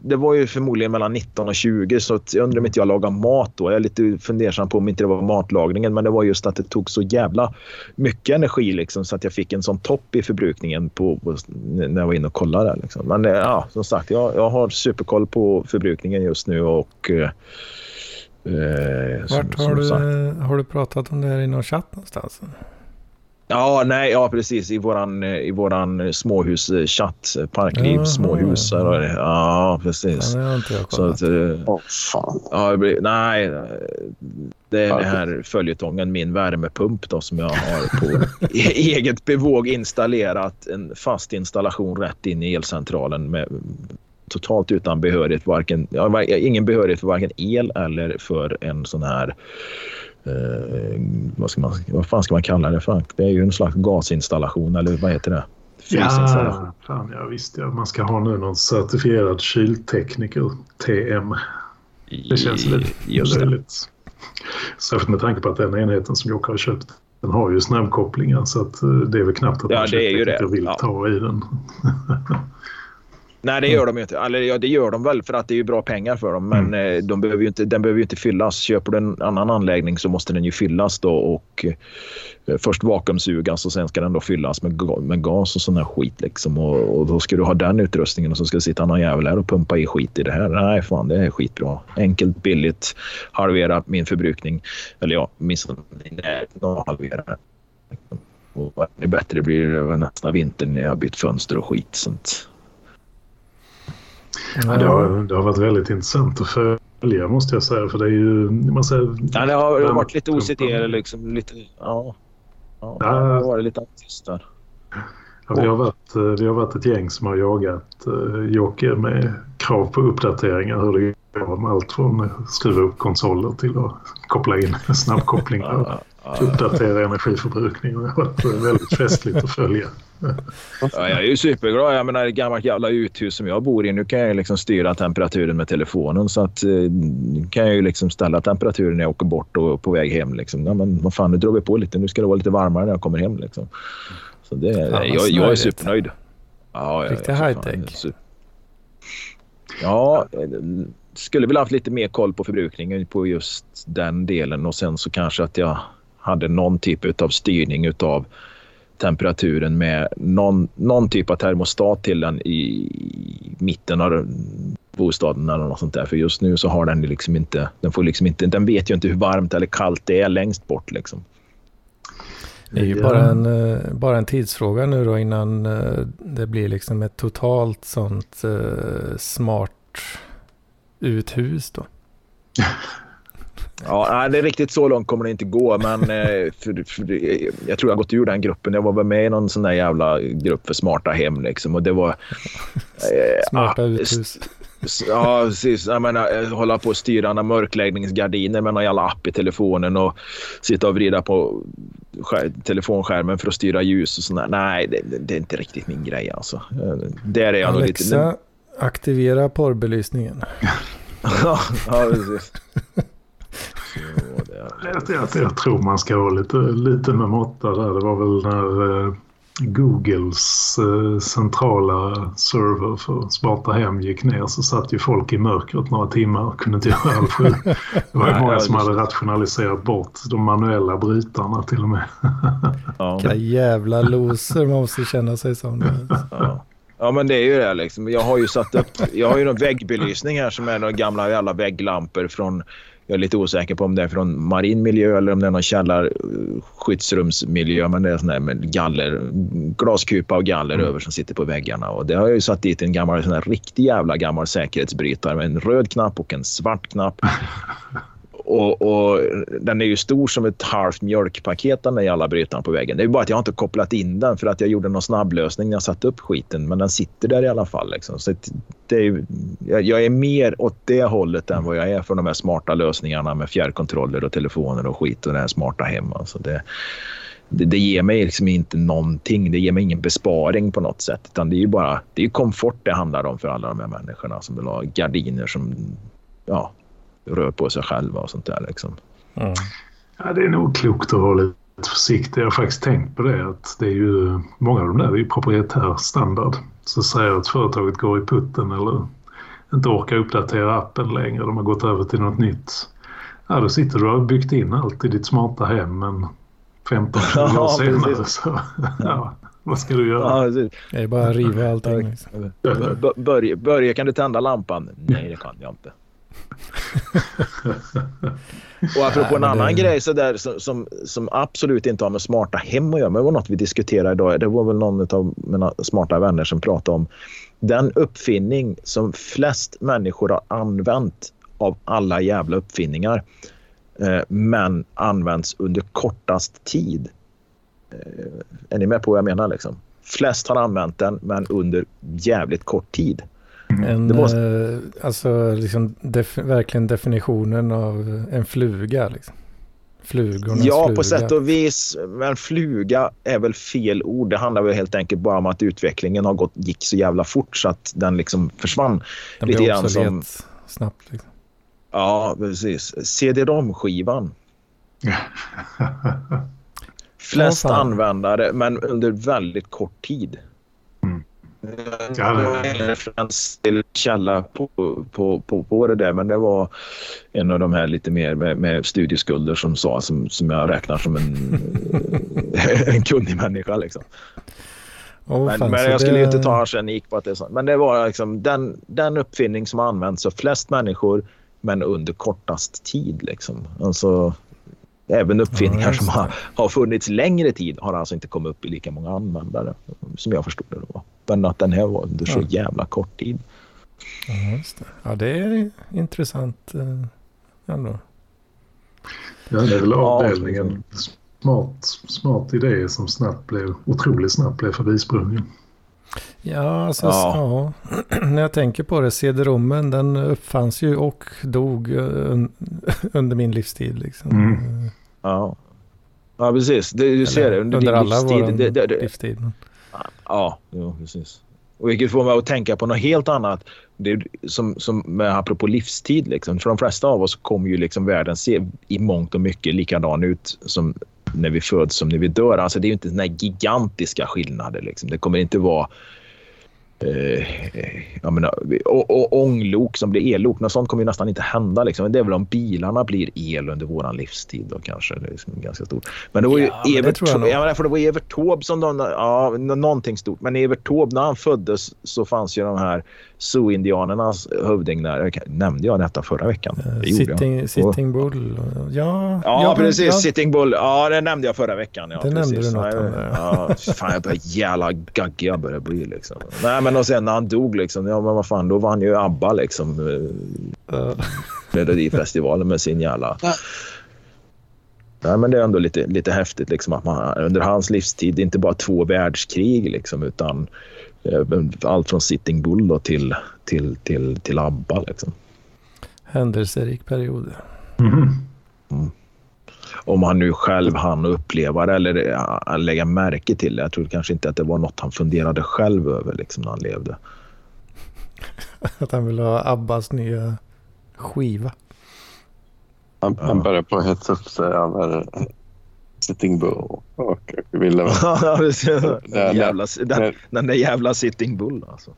Speaker 2: det var ju förmodligen mellan 19 och 20 så jag undrar om inte jag lagar mat då. Jag är lite fundersam på om inte det var matlagningen men det var just att det tog så jävla mycket energi liksom, så att jag fick en sån topp i förbrukningen på, på när jag var inne och kollade. Liksom. Men eh, ja, som sagt, jag, jag har superkoll på förbrukningen just nu och eh,
Speaker 1: Vart har, du, har du pratat om det här i någon chatt någonstans?
Speaker 2: Ja, nej, ja precis. I våran, i våran småhuschatt. Parkliv, ja, småhus. Ja, ja precis. Ja, det har inte jag Så att, oh, fan. Ja, nej, det är den här följetongen, min värmepump då, som jag har på eget bevåg installerat en fast installation rätt in i elcentralen med totalt utan behörighet. Varken, ja, ingen behörighet för varken el eller för en sån här eh, vad, ska man, vad fan ska man kalla det för? Det är ju en slags gasinstallation eller vad heter det?
Speaker 4: Ja, fan, ja visst. Ja. Man ska ha nu någon certifierad kyltekniker, TM. Det känns lite
Speaker 2: Just
Speaker 4: löjligt. Särskilt med tanke på att den enheten som Jocke har köpt den har ju snabbkopplingar så att eh, det är väl knappt att
Speaker 2: ja, det är ju det.
Speaker 4: vill
Speaker 2: ja.
Speaker 4: ta i den.
Speaker 2: Nej, det gör de ju inte. Eller ja, det gör de väl för att det är ju bra pengar för dem. Men mm. de behöver inte, den behöver ju inte fyllas. Köper du en annan anläggning så måste den ju fyllas då och eh, först vakuumsugas och sen ska den då fyllas med, med gas och sån här skit liksom. Och, och, då ska du ha den utrustningen och så ska det sitta någon jävel här och pumpa i skit i det här. Nej, fan, det är skitbra. Enkelt, billigt, halvera min förbrukning. Eller ja, åtminstone halvera. Och ännu bättre blir det nästa vinter när jag har bytt fönster och skit. Sånt.
Speaker 4: Ja, det, har, det har varit väldigt intressant att följa måste jag säga. För det är ju... Man säger,
Speaker 2: ja, det har varit lite OCD. Liksom, lite, ja, ja, ja. Det har varit lite tyst där.
Speaker 4: Ja, vi, har varit, eh, vi har varit ett gäng som har jagat uh, Jocke med krav på uppdateringar. Hur det går med allt från att skruva upp konsoler till att koppla in snabbkopplingar uppdatera energiförbrukning. Det har varit väldigt festligt att följa.
Speaker 2: Ja, jag är ju superglad. Jag menar, ett gammalt jävla uthus som jag bor i. Nu kan jag liksom styra temperaturen med telefonen. Så att, eh, kan jag ju liksom ställa temperaturen när jag åker bort och på väg hem. Liksom. Ja, men vad fan, nu drar vi på lite. Nu ska det vara lite varmare när jag kommer hem. Liksom. Så det, ja, jag, jag är supernöjd.
Speaker 1: Ja, Riktig high-tech.
Speaker 2: Ja, skulle väl haft lite mer koll på förbrukningen på just den delen och sen så kanske att jag hade någon typ av styrning av temperaturen med någon, någon typ av termostat till den i mitten av bostaden eller något sånt där. För just nu så har den liksom inte, den får liksom inte, den vet ju inte hur varmt eller kallt det är längst bort liksom.
Speaker 1: Det är ju bara en, eh, bara en tidsfråga nu då innan eh, det blir liksom ett totalt sånt uh, smart uthus då.
Speaker 2: Ja, det är riktigt så långt kommer det inte gå. Men eh, för, för, jag tror jag har gått ur den gruppen. Jag var väl med i någon sån där jävla grupp för smarta hem. Liksom, och det var...
Speaker 1: Eh, smarta uthus.
Speaker 2: Ja, precis. Jag menar, hålla på att styra några mörkläggningsgardiner med någon jävla app i telefonen och sitta och vrida på telefonskärmen för att styra ljus och sånt Nej, det, det, är inte riktigt min grej alltså. Eh, där är jag
Speaker 1: Alexa,
Speaker 2: lite...
Speaker 1: aktivera porrbelysningen.
Speaker 2: ja, precis.
Speaker 4: Jag, jag, jag, tror man ska vara lite, lite med måtta där. Det var väl när eh, Googles eh, centrala server för smarta hem gick ner så satt ju folk i mörkret några timmar och kunde inte göra allt. Det var ju många som hade rationaliserat bort de manuella brytarna till och med.
Speaker 1: Vilka jävla loser man måste känna sig som.
Speaker 2: Ja. Ja men det är ju det liksom. Jag har ju satt upp, jag har ju någon väggbelysning här som är några gamla jävla vägglampor från jag är lite osäker på om det är från marin miljö eller om det är någon källarskyddsrumsmiljö. Men det är sån där med galler, glaskupa och galler mm. över som sitter på väggarna. Och det har jag ju satt dit en gammal, sån här riktig jävla gammal säkerhetsbrytare med en röd knapp och en svart knapp. Och, och, den är ju stor som ett halvt mjölkpaket den där jävla brytaren på väggen. Det är bara att jag inte kopplat in den för att jag gjorde någon snabblösning när jag satte upp skiten. Men den sitter där i alla fall. Liksom. Så det är, jag är mer åt det hållet än vad jag är för de här smarta lösningarna med fjärrkontroller och telefoner och skit och det här smarta hem. Alltså det, det, det, ger mig liksom inte någonting. Det ger mig ingen besparing på något sätt. Utan det är ju bara det är komfort det handlar om för alla de här människorna som vill ha gardiner som ja, rör på sig själva och sånt där. Liksom.
Speaker 4: Mm. Ja, det är nog klokt att vara lite försiktig. Jag har faktiskt tänkt på det att det är ju många av de där är ju proprietär standard. Så säger att företaget går i putten eller inte orkar uppdatera appen längre. De har gått över till något nytt. Ja, då sitter du och har byggt in allt i ditt smarta hem men 15 20 år ja, senare så ja, vad ska du göra?
Speaker 1: Ja, det är bara att riva allting. Liksom.
Speaker 2: Börje, Börje, kan du tända lampan? Nej, det kan jag inte. Och apropå en annan det... grej så där, som, som, som, absolut inte har med smarta hem att göra, men det var något vi diskuterade idag. Det var väl någon av mina smarta vänner som pratade om den uppfinning som flest människor har använt av alla jävla uppfinningar eh, men används under kortast tid. Eh, är ni med på vad jag menar? Liksom? Flest har använt den, men under jävligt kort tid.
Speaker 1: En,
Speaker 2: Det var-
Speaker 1: eh, alltså liksom def, verkligen definitionen av en fluga. Liksom. Flugornas
Speaker 2: Ja,
Speaker 1: fluga.
Speaker 2: på sätt och vis. Men fluga är väl fel ord. Det handlar väl helt enkelt bara om att utvecklingen har gått, gick så jävla fort så att den liksom försvann.
Speaker 1: Den
Speaker 2: lite
Speaker 1: blir
Speaker 2: grann som-
Speaker 1: snabbt. Liksom.
Speaker 2: Ja, precis. CD-ROM-skivan. Flest
Speaker 1: fan.
Speaker 2: användare, men under väldigt kort tid. Referens till källa på, på, på, på det där, men det var en av de här lite mer med, med studieskulder som sa, som, som jag räknar som en, en kunnig människa. Liksom.
Speaker 1: Åh,
Speaker 2: Men,
Speaker 1: fan,
Speaker 2: men jag skulle
Speaker 1: det-
Speaker 2: inte ta arsenik på att det är så. Men det var liksom den, den uppfinning som har använts av flest människor men under kortast tid. Liksom. Alltså, även uppfinningar
Speaker 1: just
Speaker 2: som har, har funnits längre tid har alltså inte kommit upp i lika många användare som jag förstod det. Då. Men att den här var under så
Speaker 1: Ja.
Speaker 2: jävla kort tid.
Speaker 1: Ja, just det. ja, det är intressant eh, ändå.
Speaker 4: Ja, det är väl avdelningen smart, smart idé som snabbt blev, otroligt snabbt blev förbisprungen.
Speaker 1: Ja, alltså,
Speaker 2: Ja.
Speaker 1: ja. när jag tänker på det, CD-rommen den uppfanns ju och dog eh, un, under min livstid. Liksom.
Speaker 4: Mm.
Speaker 2: Ja, ja precis. Det, du ser det. Under,
Speaker 1: under
Speaker 2: din
Speaker 1: alla
Speaker 2: livstid. det, det,
Speaker 1: livstid.
Speaker 2: Ja, ja precis. Och vilket får mig att tänka på något helt annat. Det som, som apropå livstid. Liksom. För de flesta av oss kommer ju liksom världen se i mångt och mycket likadan ut som när vi föds som när vi dör. Alltså det är ju inte såna här gigantiska skillnader. Liksom. Det kommer inte vara eh, jag menar, och, och ånglok som blir ellok. Något sånt kommer ju nästan inte hända. Liksom. Men Det är väl om bilarna blir el under våran livstid. Då kanske det är liksom ganska stort. Men det var ju
Speaker 1: Ja,
Speaker 2: Evert,
Speaker 1: jag
Speaker 2: jag menar, för det var Evert Taube som de, ja, nå- någonting stort. Men Evert Taube när han föddes så fanns ju de här Sioux-indianernas hövding där. Nämnde jag detta förra veckan?
Speaker 1: Eh,
Speaker 2: Det gjorde jag.
Speaker 1: Sitting, sitting Bull. och- Ja,
Speaker 2: Ja,
Speaker 1: men-
Speaker 2: precis.
Speaker 1: ja.
Speaker 2: Sitting Bull. Ja, det nämnde jag förra veckan. Ja,
Speaker 1: Det nämnde
Speaker 2: precis.
Speaker 1: du något om.
Speaker 2: Ja, fan, jag börjar jävla gaggig jag börjar bli. Liksom. Nej, men och sen när han dog, liksom, ja, men vad fan, då vann ju ABBA liksom, eh,
Speaker 1: Eh,
Speaker 2: Melodifestivalen med sin jävla... Nej, men det är ändå lite, lite häftigt liksom, att man under hans livstid inte bara två världskrig liksom, utan eh, allt från Sitting Bull då, till, till, till, till ABBA. Liksom.
Speaker 1: händelserik period.
Speaker 4: Mhm.
Speaker 2: Om han nu själv hann uppleva det eller lägga märke till det. Jag tror kanske inte att det var något han funderade själv över liksom, när han levde.
Speaker 1: Att han vill ha Abbas nya skiva.
Speaker 5: Han,
Speaker 2: Ja.
Speaker 5: han började på att hetsa upp sig över Sitting Bull och ville...
Speaker 2: den, jävla, den, den där jävla Sitting Bull alltså.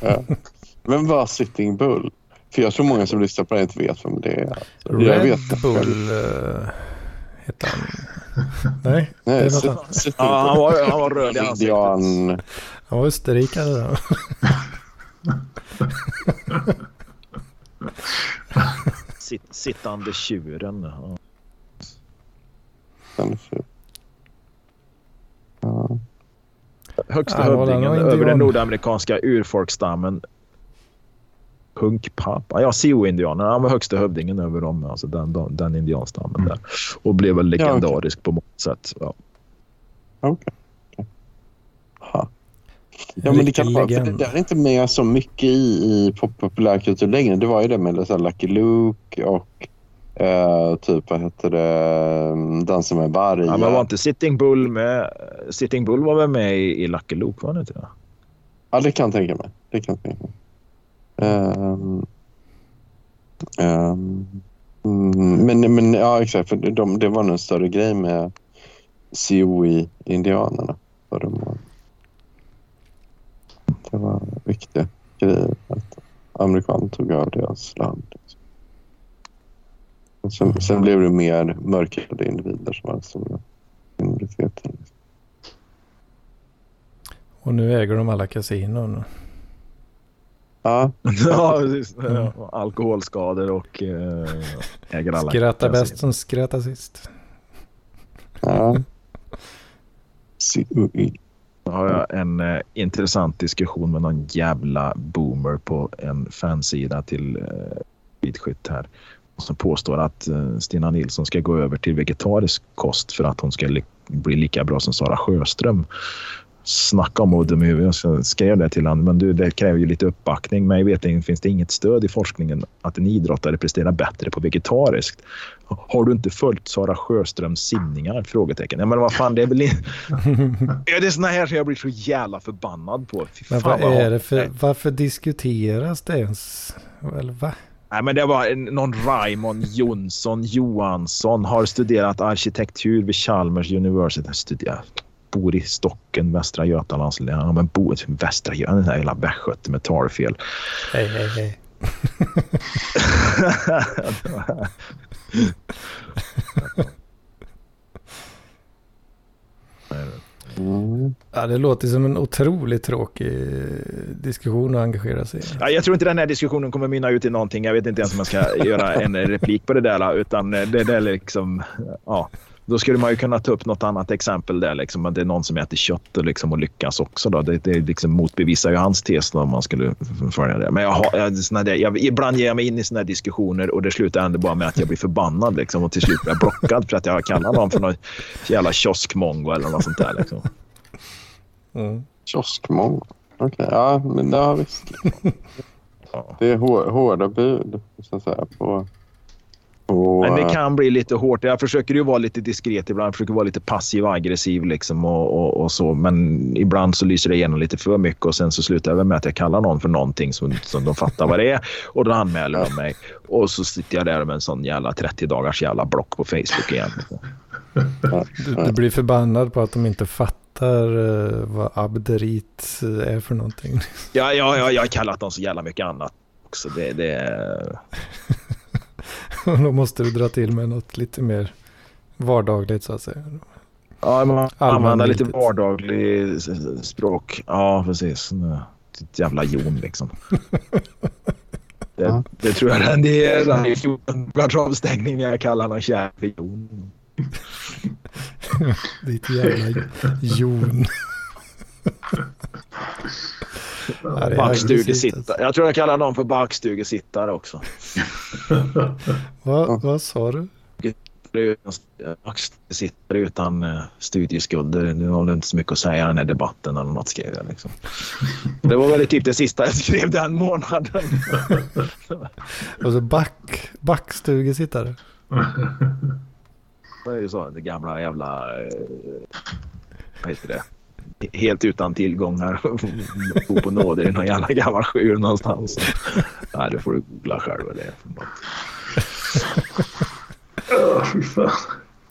Speaker 5: Ja. Vem var Sitting Bull? För jag tror många som lyssnar på det inte vet vem det är. Jag
Speaker 1: Red
Speaker 5: vet
Speaker 1: Bull uh, heter han. Nej, det är
Speaker 5: Nej,
Speaker 1: något
Speaker 5: Sit-
Speaker 1: annat.
Speaker 5: Sitting
Speaker 2: Ja, han, var, han var röd i ansiktet.
Speaker 1: Han var österrikare då.
Speaker 2: Sitt, sittande tjuren. Ja.
Speaker 5: Ja.
Speaker 2: Högsta
Speaker 1: Ja, var
Speaker 2: hövdingen
Speaker 1: den
Speaker 2: över den nordamerikanska urfolksstammen. Hunkpapa. Ja, Sioux-indianerna. Han var högsta hövdingen över dem. Alltså den, den, den indianstammen där. Och blev väl
Speaker 5: Ja, okej.
Speaker 2: legendarisk på många sätt. Ja.
Speaker 5: Okej. Ha. Ja, men det kan vara, för det där är inte med så mycket i, i pop- populärkultur längre. Det var ju det med så här Lucky Luke och eh, typ, vad heter det, Dansa med vargar.
Speaker 2: Ja, men var inte Sitting Bull med? Sitting Bull var väl med i, i Lucky Luke, var det inte?
Speaker 5: Ja, det kan jag tänka mig. Det kan jag tänka mig. Ehm, mm, men, men ja, exakt. För de, det var nog en större grej med Sioux-indianerna. För de var- Det var viktiga grejer. Att amerikaner tog över deras land. Sen, sen blev det mer mörkhyade individer som var den stora minoriteten.
Speaker 1: Och nu äger de alla kasinon.
Speaker 5: Ja,
Speaker 2: ja, precis. Ja, alkoholskador och äh, äger alla.
Speaker 1: Skratta bäst som skrattar sist.
Speaker 5: ja.
Speaker 2: Då har jag en eh, intressant diskussion med någon jävla boomer på en fansida till eh, skidskytt här. Som påstår att eh, Stina Nilsson ska gå över till vegetarisk kost för att hon ska li- bli lika bra som Sara Sjöström. Snacka om att dum i huvudet. Jag skrev det till honom. Men du, det kräver ju lite uppbackning. Mig vet finns det inget stöd i forskningen att en idrottare presterar bättre på vegetariskt. Har du inte följt Sara Sjöströms simningar? Frågetecken. Ja, men vad fan, det är väl inte... ja, det är såna här som jag blir så jävla förbannad på. Fy
Speaker 1: Men
Speaker 2: fan,
Speaker 1: vad
Speaker 2: vad
Speaker 1: är det för, varför diskuteras det ens? Eller va?
Speaker 2: Nej, men det var en- någon Raymond Jonsson Johansson har studerat arkitektur vid Chalmers University. Studerat. Bor i Stocken, Västra Götalands län. Men bor i Västra Götaland, den där jävla västgöte med talfel.
Speaker 1: Hej, hej, hej.
Speaker 5: Mm.
Speaker 1: Ja, det låter som en otroligt tråkig diskussion att engagera sig i.
Speaker 2: Ja, jag tror inte den här diskussionen kommer mynna ut i någonting. Jag vet inte ens om jag ska göra en replik på det där. Utan det, det är liksom, ja. Då skulle man ju kunna ta upp något annat exempel där. Liksom, att det är någon som äter kött och, liksom, och lyckas också. Då. Det, det liksom motbevisar ju hans tes då, om man skulle följa det. Men jag, har, jag, såna där, jag, ibland ger jag mig in i här diskussioner och det slutar ändå bara med att jag blir förbannad. Liksom, och till slut blir jag blockad för att jag kallar någon för någon jävla kioskmongo eller något sånt där. Liksom.
Speaker 1: Mm.
Speaker 5: Kioskmång. Okej, ja men ja, visst. Det är hår, hårda bud så att säga på... på
Speaker 2: Men det
Speaker 5: eh,
Speaker 2: kan bli lite hårt. Jag försöker ju vara lite diskret ibland. Jag försöker vara lite passiv och aggressiv liksom och, och, och så. Men ibland så lyser det igenom lite för mycket och sen så slutar jag med att jag kallar någon för någonting som, som de fattar vad det är. Och då anmäler de mig. Och så sitter jag där med en sån jävla 30 dagars jävla block på Facebook igen.
Speaker 1: Du, du blir förbannad på att de inte fattar eh, vad abderit eh, är för någonting.
Speaker 2: Ja, ja, ja, jag har kallat dem så jävla mycket annat också. Det, det,
Speaker 1: Och då måste du dra till med något lite mer vardagligt så att säga.
Speaker 2: ja, man använder lite vardaglig språk. Ja, precis. Ett jävla jon liksom. Det,
Speaker 5: Ja.
Speaker 2: det tror jag det är den i 14 avstängning när jag kallar honom kär för jon.
Speaker 1: Ditt jävla jon. Ja,
Speaker 2: Backstugesittare.
Speaker 1: alltså.
Speaker 2: Jag tror jag kallar någon för backstugesittare också.
Speaker 1: Vad, vad sa du?
Speaker 2: Backstugesittare utan uh, studieskulder. Nu har du inte så mycket att säga i den här debatten eller något skrev jag. Liksom. Det var väl typ det sista jag skrev den månaden.
Speaker 1: Och så back, backstugesittare.
Speaker 2: Det är ju så, det gamla jävla... eh, Vad heter det? Helt utan tillgångar. Bo på nåder i någon jävla gammal skur någonstans. Nej, det får du googla själv vad det är för något.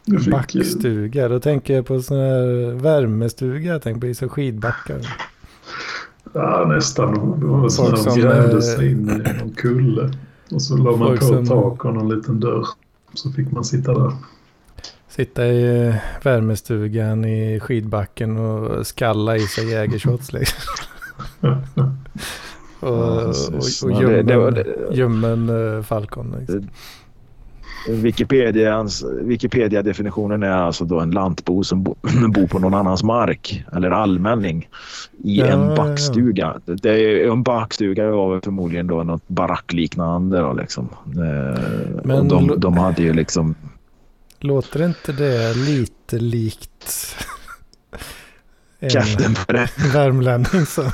Speaker 4: Ju...
Speaker 1: Backstuga. Då tänker jag på sån här värmestuga. Jag tänker på Isa skidbackar.
Speaker 4: Ja, nästan. Det var så de
Speaker 1: som,
Speaker 4: grävde
Speaker 1: eh,
Speaker 4: sig in i någon kulle. Och så la man på
Speaker 1: som-
Speaker 4: tak och någon liten dörr. Så fick man sitta där.
Speaker 1: Sitta i eh, värmestugan i skidbacken och skalla i sig jägershots liksom. och,
Speaker 2: Ja,
Speaker 1: och, och
Speaker 2: det- det
Speaker 1: ljummen,
Speaker 2: det-
Speaker 1: ljummen eh, Falcon. Liksom.
Speaker 2: Wikipedians, Wikipedia-definitionen är alltså då en lantbo som bo, bor på någon annans mark eller allmänning i
Speaker 1: Ja,
Speaker 2: en
Speaker 1: ja, ja.
Speaker 2: backstuga. Det är, en backstuga var förmodligen då något barackliknande. Då, liksom. Eh,
Speaker 1: Men
Speaker 2: och de, de hade ju liksom...
Speaker 1: Låter inte det lite likt en
Speaker 2: på det.
Speaker 1: värmlänning som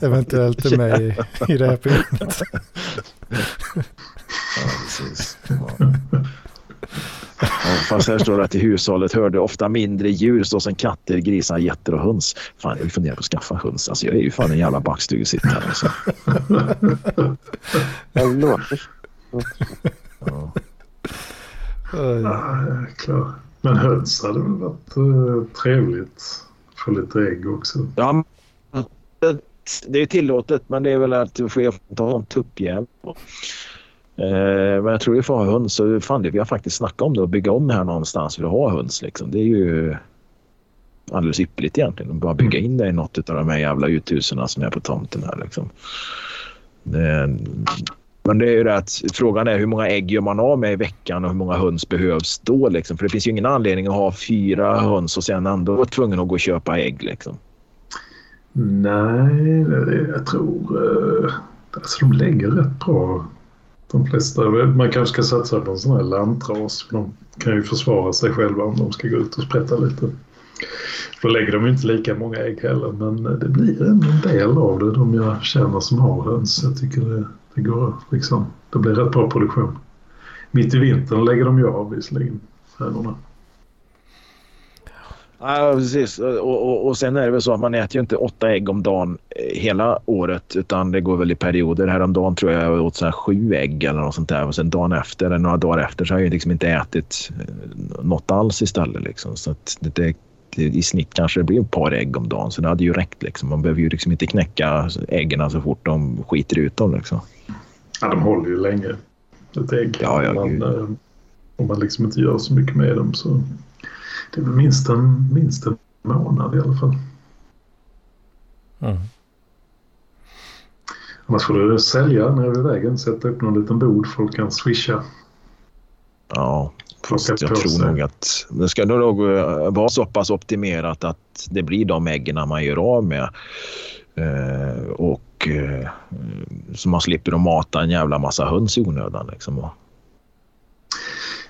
Speaker 1: eventuellt är med i, i det här programmet?
Speaker 2: Ja, precis. Ja. Ja, fast här står det att i hushållet hörde ofta mindre djur såsom katter, grisar, getter och höns. Fan, jag vill fundera på att skaffa höns. Alltså, jag är ju fan en jävla backstugesittare. Alltså.
Speaker 5: Ja, det.
Speaker 2: Ja,
Speaker 4: klar. Men höns hade väl varit uh, trevligt. Få lite ägg också.
Speaker 2: Ja, det- det är tillåtet, men det är väl att du får ta en tuppjävel. Eh, men jag tror vi får ha höns. Så fan, det vi har faktiskt snackat om det och bygga om här någonstans för att ha höns. Liksom. Det är ju alldeles ypperligt egentligen. att Bara bygga in det i något av de här jävla uthusen som är på tomten här. Liksom. Det, men det är ju det att frågan är hur många ägg gör man av med i veckan och hur många höns behövs då? Liksom? För det finns ju ingen anledning att ha fyra höns och sen ändå vara tvungen att gå och köpa ägg. Liksom.
Speaker 4: Nej, jag tror... Eh, alltså de lägger rätt bra. De flesta. Man kanske ska satsa på en sån här lantras. För de kan ju försvara sig själva om de ska gå ut och sprätta lite. Då lägger de ju inte lika många ägg heller men det blir ändå en del av det. De jag känner som har höns. Jag tycker det, det går liksom. Det blir rätt bra produktion. Mitt i vintern lägger de ju av visserligen hönorna.
Speaker 2: Ja, precis. Och, och, och sen är det väl så att man äter ju inte åtta ägg om dagen eh, hela året utan det går väl i perioder. Häromdagen tror jag jag åt så här sju ägg eller något sånt där och sen dagen efter eller några dagar efter så har jag liksom inte ätit eh, något alls istället. Liksom. Så att det, det, i snitt kanske det blir ett par ägg om dagen så det hade ju räckt. Liksom. Man behöver ju liksom inte knäcka äggen så fort de skiter ut dem. Liksom.
Speaker 4: Ja, de håller ju länge. Ett ägg.
Speaker 2: Ja, ja,
Speaker 4: man, eh, om man liksom inte gör så mycket med dem så det är väl minst en, minst en månad i alla fall.
Speaker 1: Mm.
Speaker 4: Annars får du sälja nere vid vägen. Sätta upp någon liten bod folk kan swisha.
Speaker 2: Ja, jag tror nog att det ska nog eh, vara så pass optimerat att det blir de äggen man gör av med. Eh, och eh, så man slipper att mata en jävla massa höns i onödan. Liksom.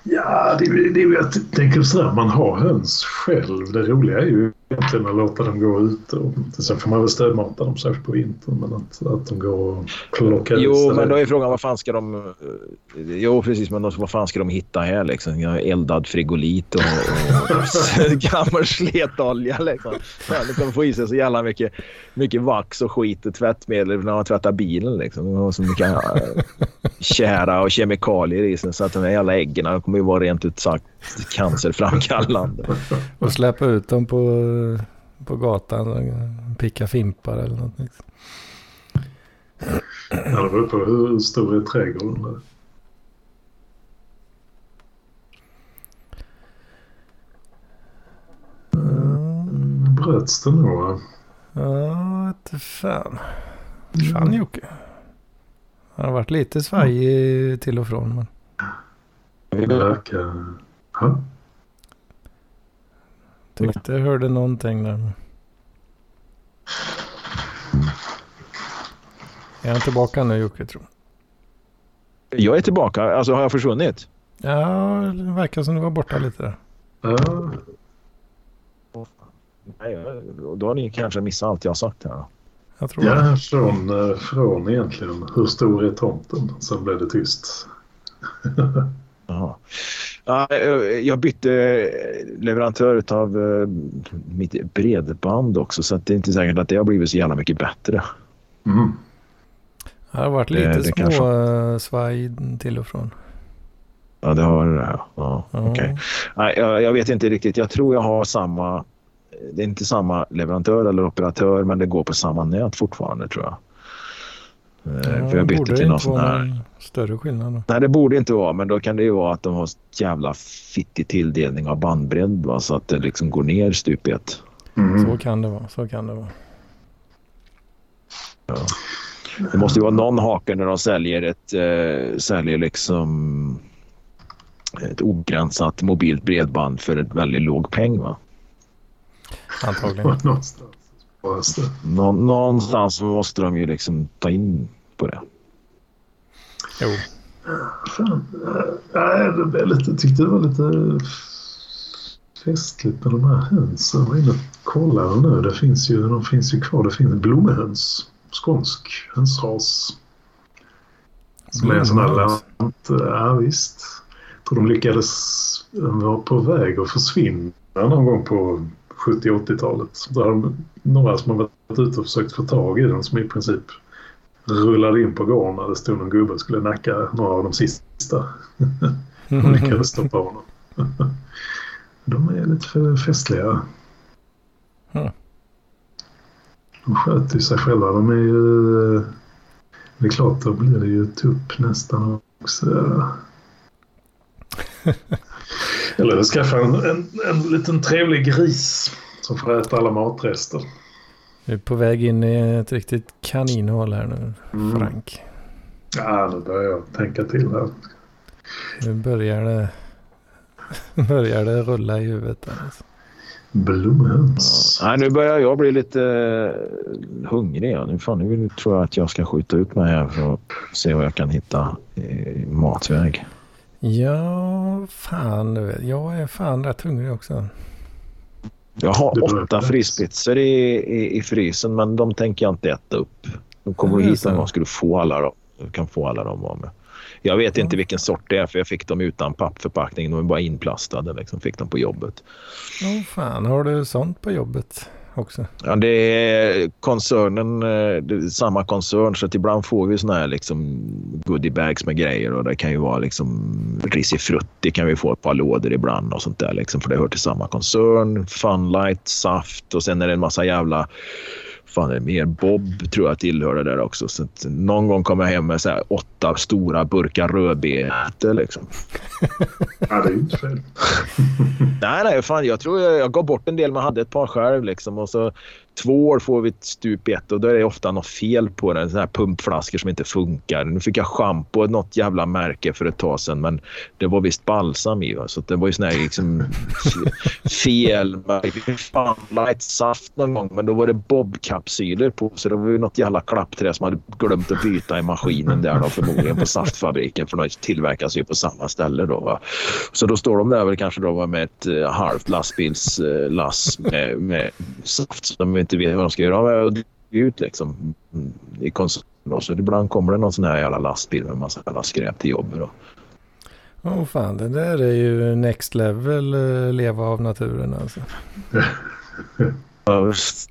Speaker 4: Ja, det, är- det, jag tänker så här, man har höns själv. Det roliga är ju egentligen att låta dem gå ute. Och sen får man väl stödmata dem särskilt på vintern. Men att, att de går och plockar
Speaker 2: Jo,
Speaker 4: sig.
Speaker 2: men då är frågan vad fan ska de... eh, Jo, precis, men då, vad fan ska de hitta här liksom? Jag har eldad frigolit och, och gammal sletolja liksom. Fan, de kommer få i sig så jävla mycket, mycket vax och skit och tvättmedel när de tvättar bilen liksom. De har så mycket äh, kära och kemikalier i sig så att de här jävla äggen kommer ju vara rent ut sagt cancerframkallande.
Speaker 1: Och släppa ut dem på, på gatan och picka fimpar eller något. Liksom.
Speaker 4: Ja, det beror på hur stor är trädgården där. Mm, Bröts det nog? va?
Speaker 1: Ja, inte fan. Fan Jocke. Han har varit lite svajig till och från. Men
Speaker 4: Det verkar... Ja.
Speaker 1: tyckte jag hörde någonting där. Är han tillbaka nu Jocke tror jag?
Speaker 2: Jag är tillbaka. Alltså har jag försvunnit?
Speaker 1: Ja, det verkar som du var borta lite.
Speaker 4: Ja,
Speaker 2: Nej, då har ni kanske missat allt jag har sagt här.
Speaker 1: Jag tror det.
Speaker 4: ja från, eh, från egentligen hur stor är tomten? Sen blev det tyst.
Speaker 2: Jaha. Ja, eh, Jag bytte leverantör av mitt bredband också så att det är inte säkert att det har blivit så jävla mycket bättre.
Speaker 4: Mm.
Speaker 1: Det har varit
Speaker 2: Det-
Speaker 1: lite
Speaker 2: det
Speaker 1: små eh, svaj till och från.
Speaker 2: Ja, det har det. Ja, ja,
Speaker 1: Ja.
Speaker 2: okej. Nej, jag, jag vet inte riktigt. Jag tror jag har samma... Det är inte samma leverantör eller operatör men det går på samma nät fortfarande tror jag. Eh,
Speaker 1: Ja,
Speaker 2: För jag bytte
Speaker 1: borde
Speaker 2: till någon
Speaker 1: inte
Speaker 2: sån
Speaker 1: vara
Speaker 2: här...
Speaker 1: större skillnad då.
Speaker 2: Nej, det borde inte vara, men då kan det ju vara att de har jävla fittig tilldelning av bandbredd va? så att det liksom går ner stup i ett.
Speaker 4: Mm.
Speaker 1: Så kan det vara. Så kan det vara.
Speaker 2: Det måste ju vara någon hake när de säljer ett eh, säljer liksom ett ogränsat mobilt bredband för ett väldigt låg peng. Va?
Speaker 1: Antagligen.
Speaker 4: Någonstans.
Speaker 2: Nå- någonstans måste de ju liksom ta in på det.
Speaker 1: Jo.
Speaker 4: Fan, äh, nej, det blev lite, jag tyckte det var lite festligt med de här hönsen. Jag var inne och kollade nu. Det finns ju, de finns ju kvar. Det finns blomhöns. Skånsk hönsras. Som är en sån här lant... Ja, visst. Jag tror de lyckades de var på väg att försvinna någon gång på 70-80-talet. Då har de några som har varit ute och försökt få tag i den som i princip rullade in på gården när det stod någon gubbe och skulle nacka några av de sista. Och lyckades stoppa honom. De är lite för festliga.
Speaker 1: Mm.
Speaker 4: De sköter ju sig själva. De är ju... Det är klart, då blir det ju tupp nästan också. Eller skaffa en, en, en liten trevlig gris som får äta alla matrester.
Speaker 1: Vi är på väg in i ett riktigt kaninhål här nu,
Speaker 4: Mm.
Speaker 1: Frank.
Speaker 4: Ja, nu börjar jag tänka till här.
Speaker 1: Nu börjar det, börjar det rulla i huvudet. Alltså.
Speaker 4: Blomhöns.
Speaker 2: Nej, nu börjar jag bli lite eh, hungrig. Ja. Nu, fan, nu tror jag att jag ska skjuta ut mig här för att se vad jag kan hitta i matväg.
Speaker 1: Ja, fan. Jag är fan rätt hungrig också.
Speaker 2: Jag har åtta
Speaker 4: det.
Speaker 2: frispizzor i, i, i frysen men de tänker jag inte äta upp. De kommer
Speaker 1: Ja,
Speaker 2: hit gång ska du få alla dem. Du kan få alla dem av mig. Jag vet inte vilken sort det är för jag fick dem utan pappförpackning. De är bara inplastade. Liksom, fick dem på jobbet.
Speaker 1: Åh fan, har du sånt på jobbet också?
Speaker 2: Ja, det är koncernen, eh, det är samma koncern så att ibland får vi såna här liksom goodiebags med grejer och det kan ju vara liksom risifrutti kan vi få ett par lådor ibland och sånt där liksom för det hör till samma koncern. Funlight, saft och sen är det en massa jävla fan är det mer? Bob tror jag tillhör det där också. Så någon gång kommer jag hem med så här åtta stora burkar rödbetor liksom.
Speaker 4: Ja, det är inte fel.
Speaker 2: Nej, nej, fan, jag tror jag, jag gav bort en del, man hade ett par själv liksom. Och så två år får vi ett stup i ett och då är det ofta något fel på den. Såna här pumpflaskor som inte funkar. Nu fick jag schampo, något jävla märke för ett tag sedan, men det var visst balsam i. Va? Så det var ju sån här liksom fel. Funlight saft någon gång, men då var det bobkapsyler på. Så det var ju något jävla klappträ som hade glömt att byta i maskinen där då, förmodligen på saftfabriken. För de tillverkas ju på samma ställe då. Va? Så då står de där väl kanske då med ett eh, halvt lastbilslass eh, med, med saft som inte vet vad de ska göra och det är ut liksom mm, i koncernen. då. Så ibland kommer det någon sån här jävla lastbil med massa jävla skräp till jobbet.
Speaker 1: Åh fan, det där är ju next level eh, leva av naturen alltså.
Speaker 2: Ja, visst.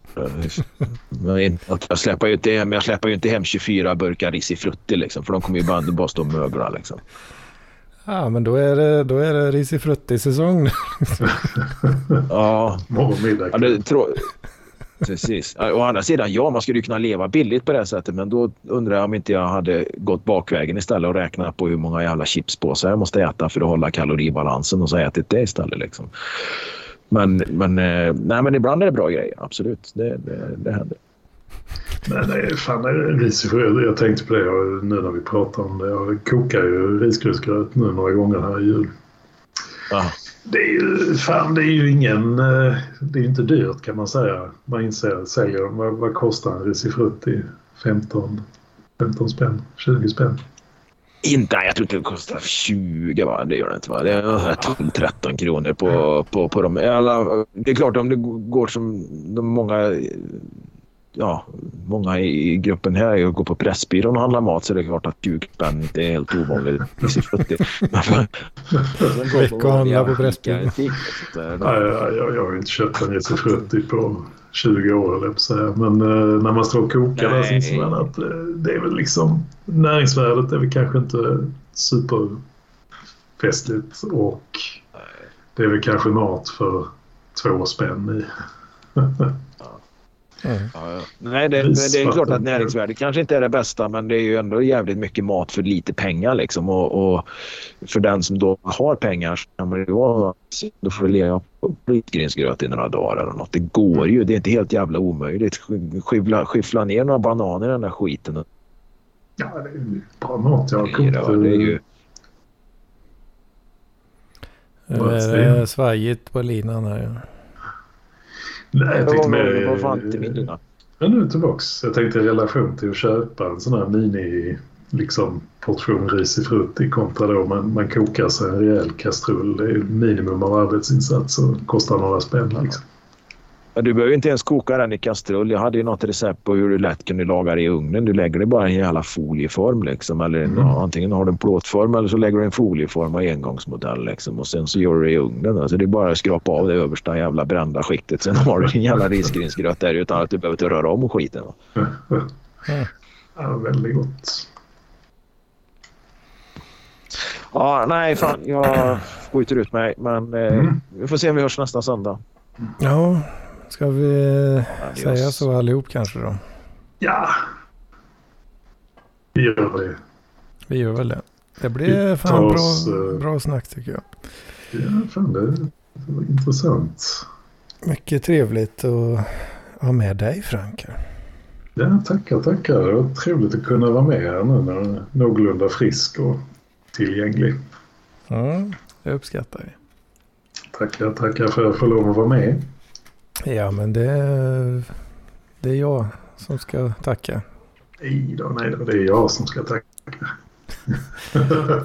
Speaker 2: Men inte- Jag släpper ju inte hem, jag släpper ju inte hem 24 burkar risifrutti liksom, för de kommer ju bara, bara stå och mögla liksom.
Speaker 1: Ja, men då är det, då är det risifrutti-säsong.
Speaker 2: Ja, Ja, det, tro... Precis. Å andra sidan, ja, man skulle ju kunna leva billigt på det sättet. Men då undrar jag om inte jag hade gått bakvägen istället och räknat på hur många jävla chipspåsar jag måste äta för att hålla kaloribalansen och så ätit det istället. Liksom. Men, men, eh, nej, men ibland är det bra grejer, absolut. Det, det, det händer.
Speaker 4: Nej, nej, fan, risifrutti. Jag tänkte på det nu när vi pratar om det. Jag kokar ju risgrynsgröt nu några gånger här i jul.
Speaker 2: Ja.
Speaker 4: Det är ju, fan, det är ju ingen... Eh, det är ju inte dyrt kan man säga. Man inser, säger vad, vad kostar en risifrutti? 15, 15 spänn? 20 spänn?
Speaker 2: Inte, jag tror inte det kostar 20 va? Det gör det inte va? Det är 13 kronor på, på, på dem. Alla, det är klart om det går som de många Ja, många i gruppen här går på Pressbyrån och handlar mat så det är klart att 20 spänn inte är helt ovanligt.
Speaker 1: Veckohandla på Pressbyrån.
Speaker 4: Nej, jag, jag, har ju inte köpt en risifrutti på 20 år eller så här. Men eh, när man står och kokar där så inser man att eh, det är väl liksom näringsvärdet är väl kanske inte superfestligt och det är väl kanske mat för två spänn i.
Speaker 1: Mm.
Speaker 2: Ja, ja. Nej, det, men det är klart att näringsvärdet kanske inte är det bästa men det är ju ändå jävligt mycket mat för lite pengar. Liksom. Och, och för den som då har pengar så kan man ju vara, då får leva på risgrynsgröt i några dagar eller något. Det går ju. Det är inte helt jävla omöjligt. Skyffla, skyffla ner några bananer i den där skiten.
Speaker 4: Ja, det är ju bra mat. Jag har
Speaker 2: Ja,
Speaker 4: kokat
Speaker 2: det är ju,
Speaker 1: är det svajigt på linan här.
Speaker 4: Nej, jag tänkte mer...
Speaker 2: vad fan till min lilla.
Speaker 4: Ja, nu tillbaks. Jag tänkte i relation till att köpa en sån här mini liksom, portion risifrutti kontra då man, man kokar sig en rejäl kastrull. Det är minimum av arbetsinsats och kostar några spänn. Liksom.
Speaker 2: Du behöver inte ens koka den i kastrull. Jag hade ju något recept på hur du lätt kunde laga det i ugnen. Du lägger det bara i en jävla folieform. Liksom. Eller,
Speaker 4: Mm.
Speaker 2: ja, antingen har du en plåtform eller så lägger du en folieform av engångsmodell. Liksom. Och sen så gör du det i ugnen. Alltså, det är bara att skrapa av det översta jävla brända skiktet. Sen har du din jävla risgrynsgröt där utan att du behöver inte röra om skiten. Va?
Speaker 4: Ja, väldigt gott.
Speaker 2: Ja, nej fan. Jag skjuter ut mig. Men eh,
Speaker 4: Mm.
Speaker 2: vi får se om vi hörs nästa söndag.
Speaker 1: Ja, ska vi
Speaker 2: Adios.
Speaker 1: säga så allihop kanske då?
Speaker 4: Ja, vi gör det.
Speaker 1: Vi gör väl det. Det blir
Speaker 4: Vi
Speaker 1: fan bra,
Speaker 4: oss, eh,
Speaker 1: bra snack tycker jag.
Speaker 4: Ja, fan det, det var intressant.
Speaker 1: Mycket trevligt att ha med dig Frank.
Speaker 4: Ja, tackar, tackar. Det var trevligt att kunna vara med här nu när jag är någorlunda frisk och tillgänglig.
Speaker 1: Mm, det uppskattar vi.
Speaker 4: Tackar, tackar för att jag får lov att vara med.
Speaker 1: Ja, men det, det är jag som ska tacka.
Speaker 4: Nej då, nej då, det är jag som ska tacka.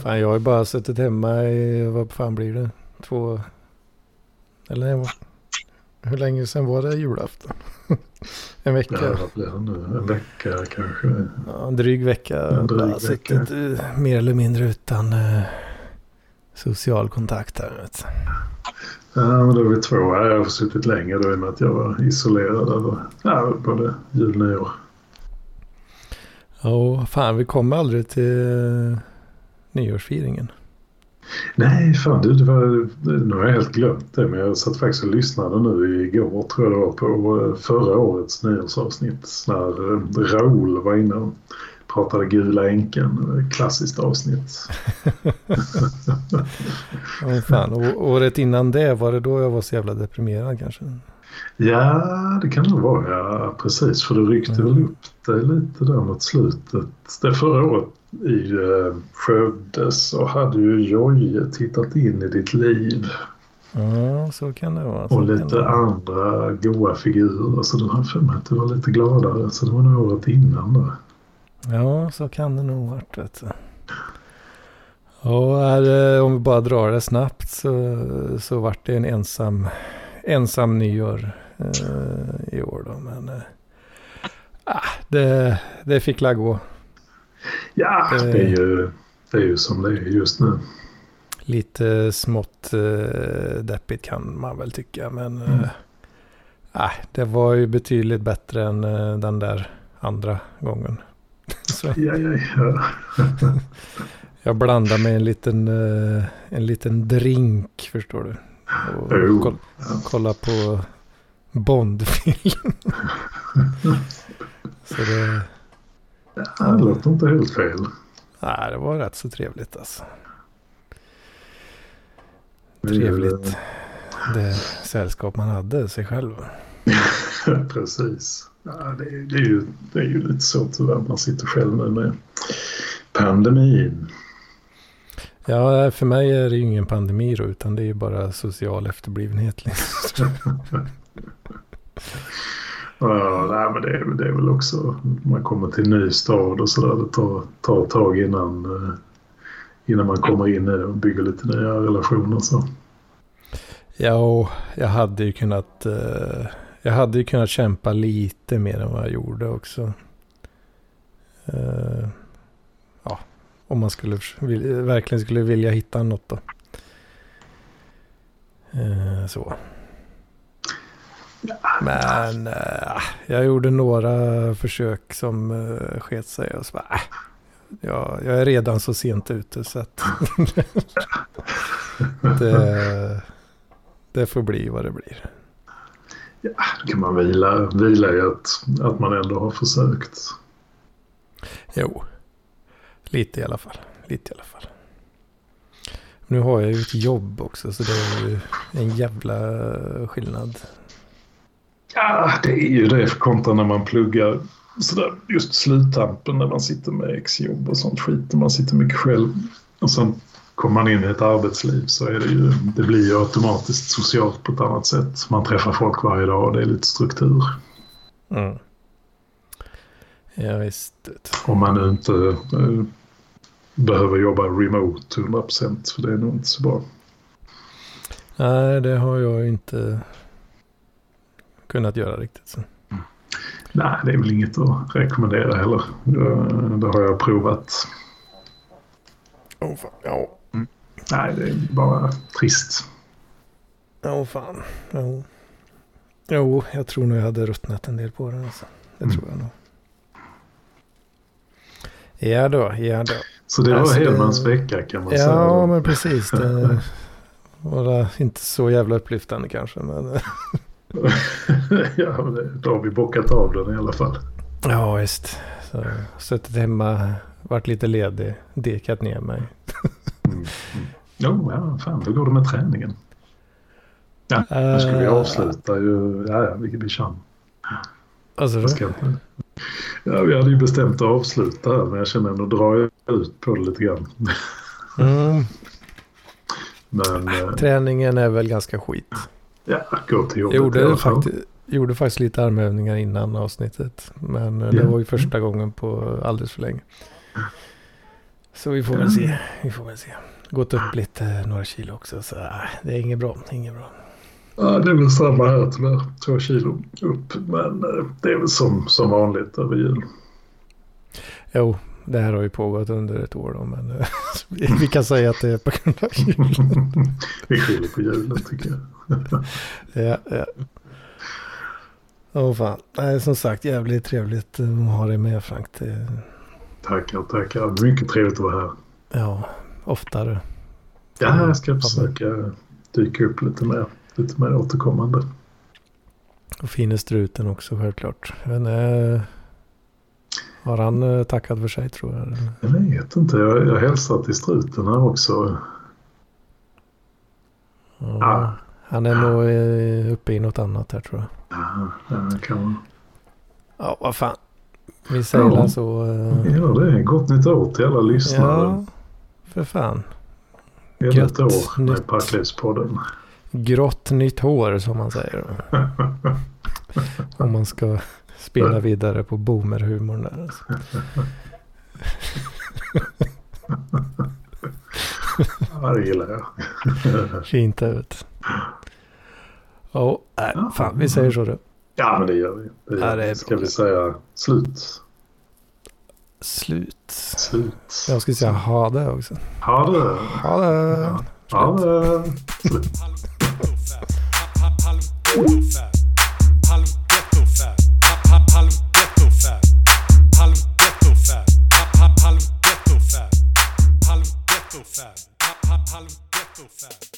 Speaker 1: Fan, jag har ju bara suttit hemma i, vad fan blir det? Två, eller vad? Hur länge sedan var det julafton? en vecka?
Speaker 4: Ja, vad blir det nu? En vecka kanske?
Speaker 1: Ja, en dryg vecka.
Speaker 4: En dryg
Speaker 1: Bara
Speaker 4: vecka.
Speaker 1: Suttit eh, mer eller mindre utan eh, social kontakt här. Vet.
Speaker 4: Ja, men då är vi två här. Jag har suttit länge då i och med att jag var isolerad över ja, både jul och nyår.
Speaker 1: Ja, fan vi kommer aldrig till eh, nyårsfiringen.
Speaker 4: Nej, fan du, det var, nu har jag helt glömt det. Men jag satt faktiskt och lyssnade nu igår tror jag det var på eh, förra årets nyårsavsnitt. När eh, Raoul var inne och pratade Gula änkan. Klassiskt avsnitt.
Speaker 1: Ja, fan. Och, året innan det var det då jag var så jävla deprimerad kanske.
Speaker 4: Ja, det kan nog vara. Ja, precis. För det ryckte
Speaker 1: Mm.
Speaker 4: väl upp det lite där mot slutet. Det förra året i eh, Skövde så hade ju Jojje tittat in i ditt liv.
Speaker 1: Ja, så kan det vara. Så
Speaker 4: Och lite
Speaker 1: det vara.
Speaker 4: andra goa figurer. Så den har för mig att du var lite gladare. Så det var nog året innan där.
Speaker 1: Ja, så kan det nog varit. Vet du. Och här, eh, om vi bara drar det snabbt så, så vart det en ensam, ensam nyår eh, i år då. Men eh, ah, det, det fick la gå.
Speaker 4: Ja,
Speaker 1: Eh.
Speaker 4: det är, ju, det är ju som det är just nu.
Speaker 1: Lite smått eh, deppigt kan man väl tycka. Men
Speaker 4: Mm.
Speaker 1: eh, det var ju betydligt bättre än eh, den där andra gången. Så
Speaker 4: Ja, ja, ja.
Speaker 1: jag blandade med en liten, eh, en liten drink förstår du. Och koll, kolla på Bondfilm. så det,
Speaker 4: Det låter inte helt fel.
Speaker 1: nej, det var rätt så trevligt alltså. Trevligt. Det sällskap man hade sig själv.
Speaker 4: Precis. Ja, det, är, det, är ju, det är ju lite så tyvärr. Man sitter själv nu med pandemin.
Speaker 1: Ja, för mig är det ju ingen pandemi då, utan det är ju bara social efterblivenhet. Liksom.
Speaker 4: Ja, nej, men det, är, det är väl också... Man kommer till en ny stad och sådär. Det tar, tar ett tag innan, eh, innan man kommer in och bygger lite nya relationer. Så.
Speaker 1: Ja, och jag hade ju kunnat, eh, jag hade ju kunnat kämpa lite mer än vad jag gjorde också. Uh, ja, om man skulle vill, verkligen skulle vilja hitta något då. Uh, så. Men uh, jag gjorde några försök som uh, sket sig och så bara, uh, äh, ja, jag är redan så sent ute så att det, det får bli vad det blir.
Speaker 4: Då kan man vila, vila i att, att man ändå har försökt.
Speaker 1: Jo, lite i alla fall. Lite i alla fall. Nu har jag ju ett jobb också så det är ju en jävla skillnad.
Speaker 4: Ja, det är ju det för kontra när man pluggar sådär just sluttampen när man sitter med exjobb och sånt skit. Man sitter mycket själv. Och sen kommer man in i ett arbetsliv så är det ju, det blir ju automatiskt socialt på ett annat sätt. Man träffar folk varje dag och det är lite struktur.
Speaker 1: Mm. Ja, visst.
Speaker 4: Om man nu inte eh, behöver jobba remote 100% för det är nog inte så bra.
Speaker 1: Nej, det har jag inte kunnat göra riktigt. Så.
Speaker 4: Nej, det är väl inget att rekommendera heller. Det, det har jag provat.
Speaker 1: Åh fan. Ja.
Speaker 4: Nej, det är bara trist.
Speaker 1: Åh fan. Jo. jo, jag tror nog jag hade ruttnat en del på den. Alltså. Det
Speaker 4: Mm.
Speaker 1: tror jag nog. Ja då, ja då.
Speaker 4: Så det var
Speaker 1: Alltså, det-
Speaker 4: Hellmans vecka kan man säga.
Speaker 1: Ja, men precis. Det var inte så jävla upplyftande kanske. Men...
Speaker 4: ja, men det, då har vi bockat av den i alla fall.
Speaker 1: Ja, visst. Så, suttit hemma, varit lite ledig, dekat ner mig.
Speaker 4: Mm. Jo, ja, fan, hur går det med träningen? Ja, nu ska vi
Speaker 1: Eh,
Speaker 4: avsluta ju. Ja, ja, vi, vi kör.
Speaker 1: Alltså,
Speaker 4: ska. Ja, vi hade ju bestämt att avsluta här, men jag känner ändå jag ut på det lite grann.
Speaker 1: mm,
Speaker 4: Men eh,
Speaker 1: träningen är väl ganska skit.
Speaker 4: ja, gå till jobbet
Speaker 1: Jag gjorde, faktiskt, gjorde faktiskt lite armövningar innan avsnittet. Men eh, det var ju första gången på alldeles för länge. Så vi får väl se. Vi får väl se. Gått upp lite, några kilo också. Så äh, det är inget bra. Inget bra.
Speaker 4: Ja, det är väl samma här tyvärr. Två kilo upp. Men eh, det är väl som, som vanligt över jul.
Speaker 1: Jo, det här har ju pågått under ett år då, men eh, vi- kan säga att det är på grund av julen.
Speaker 4: Vi skyller på julen tycker jag.
Speaker 1: Ja, ja. Åh fan. Nej, som sagt jävligt trevligt att ha dig med Frank. Det,
Speaker 4: Tackar, tackar. Mycket trevligt att vara här.
Speaker 1: ja, oftare.
Speaker 4: Ja, jag ska försöka dyka upp lite mer. Lite mer återkommande.
Speaker 1: Och fine struten också självklart. Inte, eh, har han eh, tackat för sig tror jag?
Speaker 4: Jag vet inte. Jag, jag hälsar till struten här också.
Speaker 1: Ja,
Speaker 4: Ja.
Speaker 1: Han är nog eh, uppe i något annat här tror jag.
Speaker 4: Ja, ja, kan man.
Speaker 1: Ja, vad fan. Vi säger
Speaker 4: Ja.
Speaker 1: så. eh,
Speaker 4: Ja, det är gott nytt år till alla lyssnare.
Speaker 1: ja, för fan.
Speaker 4: Ett år med. Parklivspodden.
Speaker 1: Grått nytt hår som man säger. Om man ska spela vidare på boomerhumorn där. Alltså.
Speaker 4: Ja, det gillar jag.
Speaker 1: Fint ut. Ja, nej, fan vi säger så då.
Speaker 4: Ja, men det gör vi. Det
Speaker 1: Ja,
Speaker 4: gör
Speaker 1: det.
Speaker 4: Ska vi säga slut?
Speaker 1: slut.
Speaker 4: Slut.
Speaker 1: Jag skulle säga ha det också.
Speaker 4: Ha det.
Speaker 1: Ha det.
Speaker 4: Ha det. Slut.
Speaker 6: Halv gettofärg.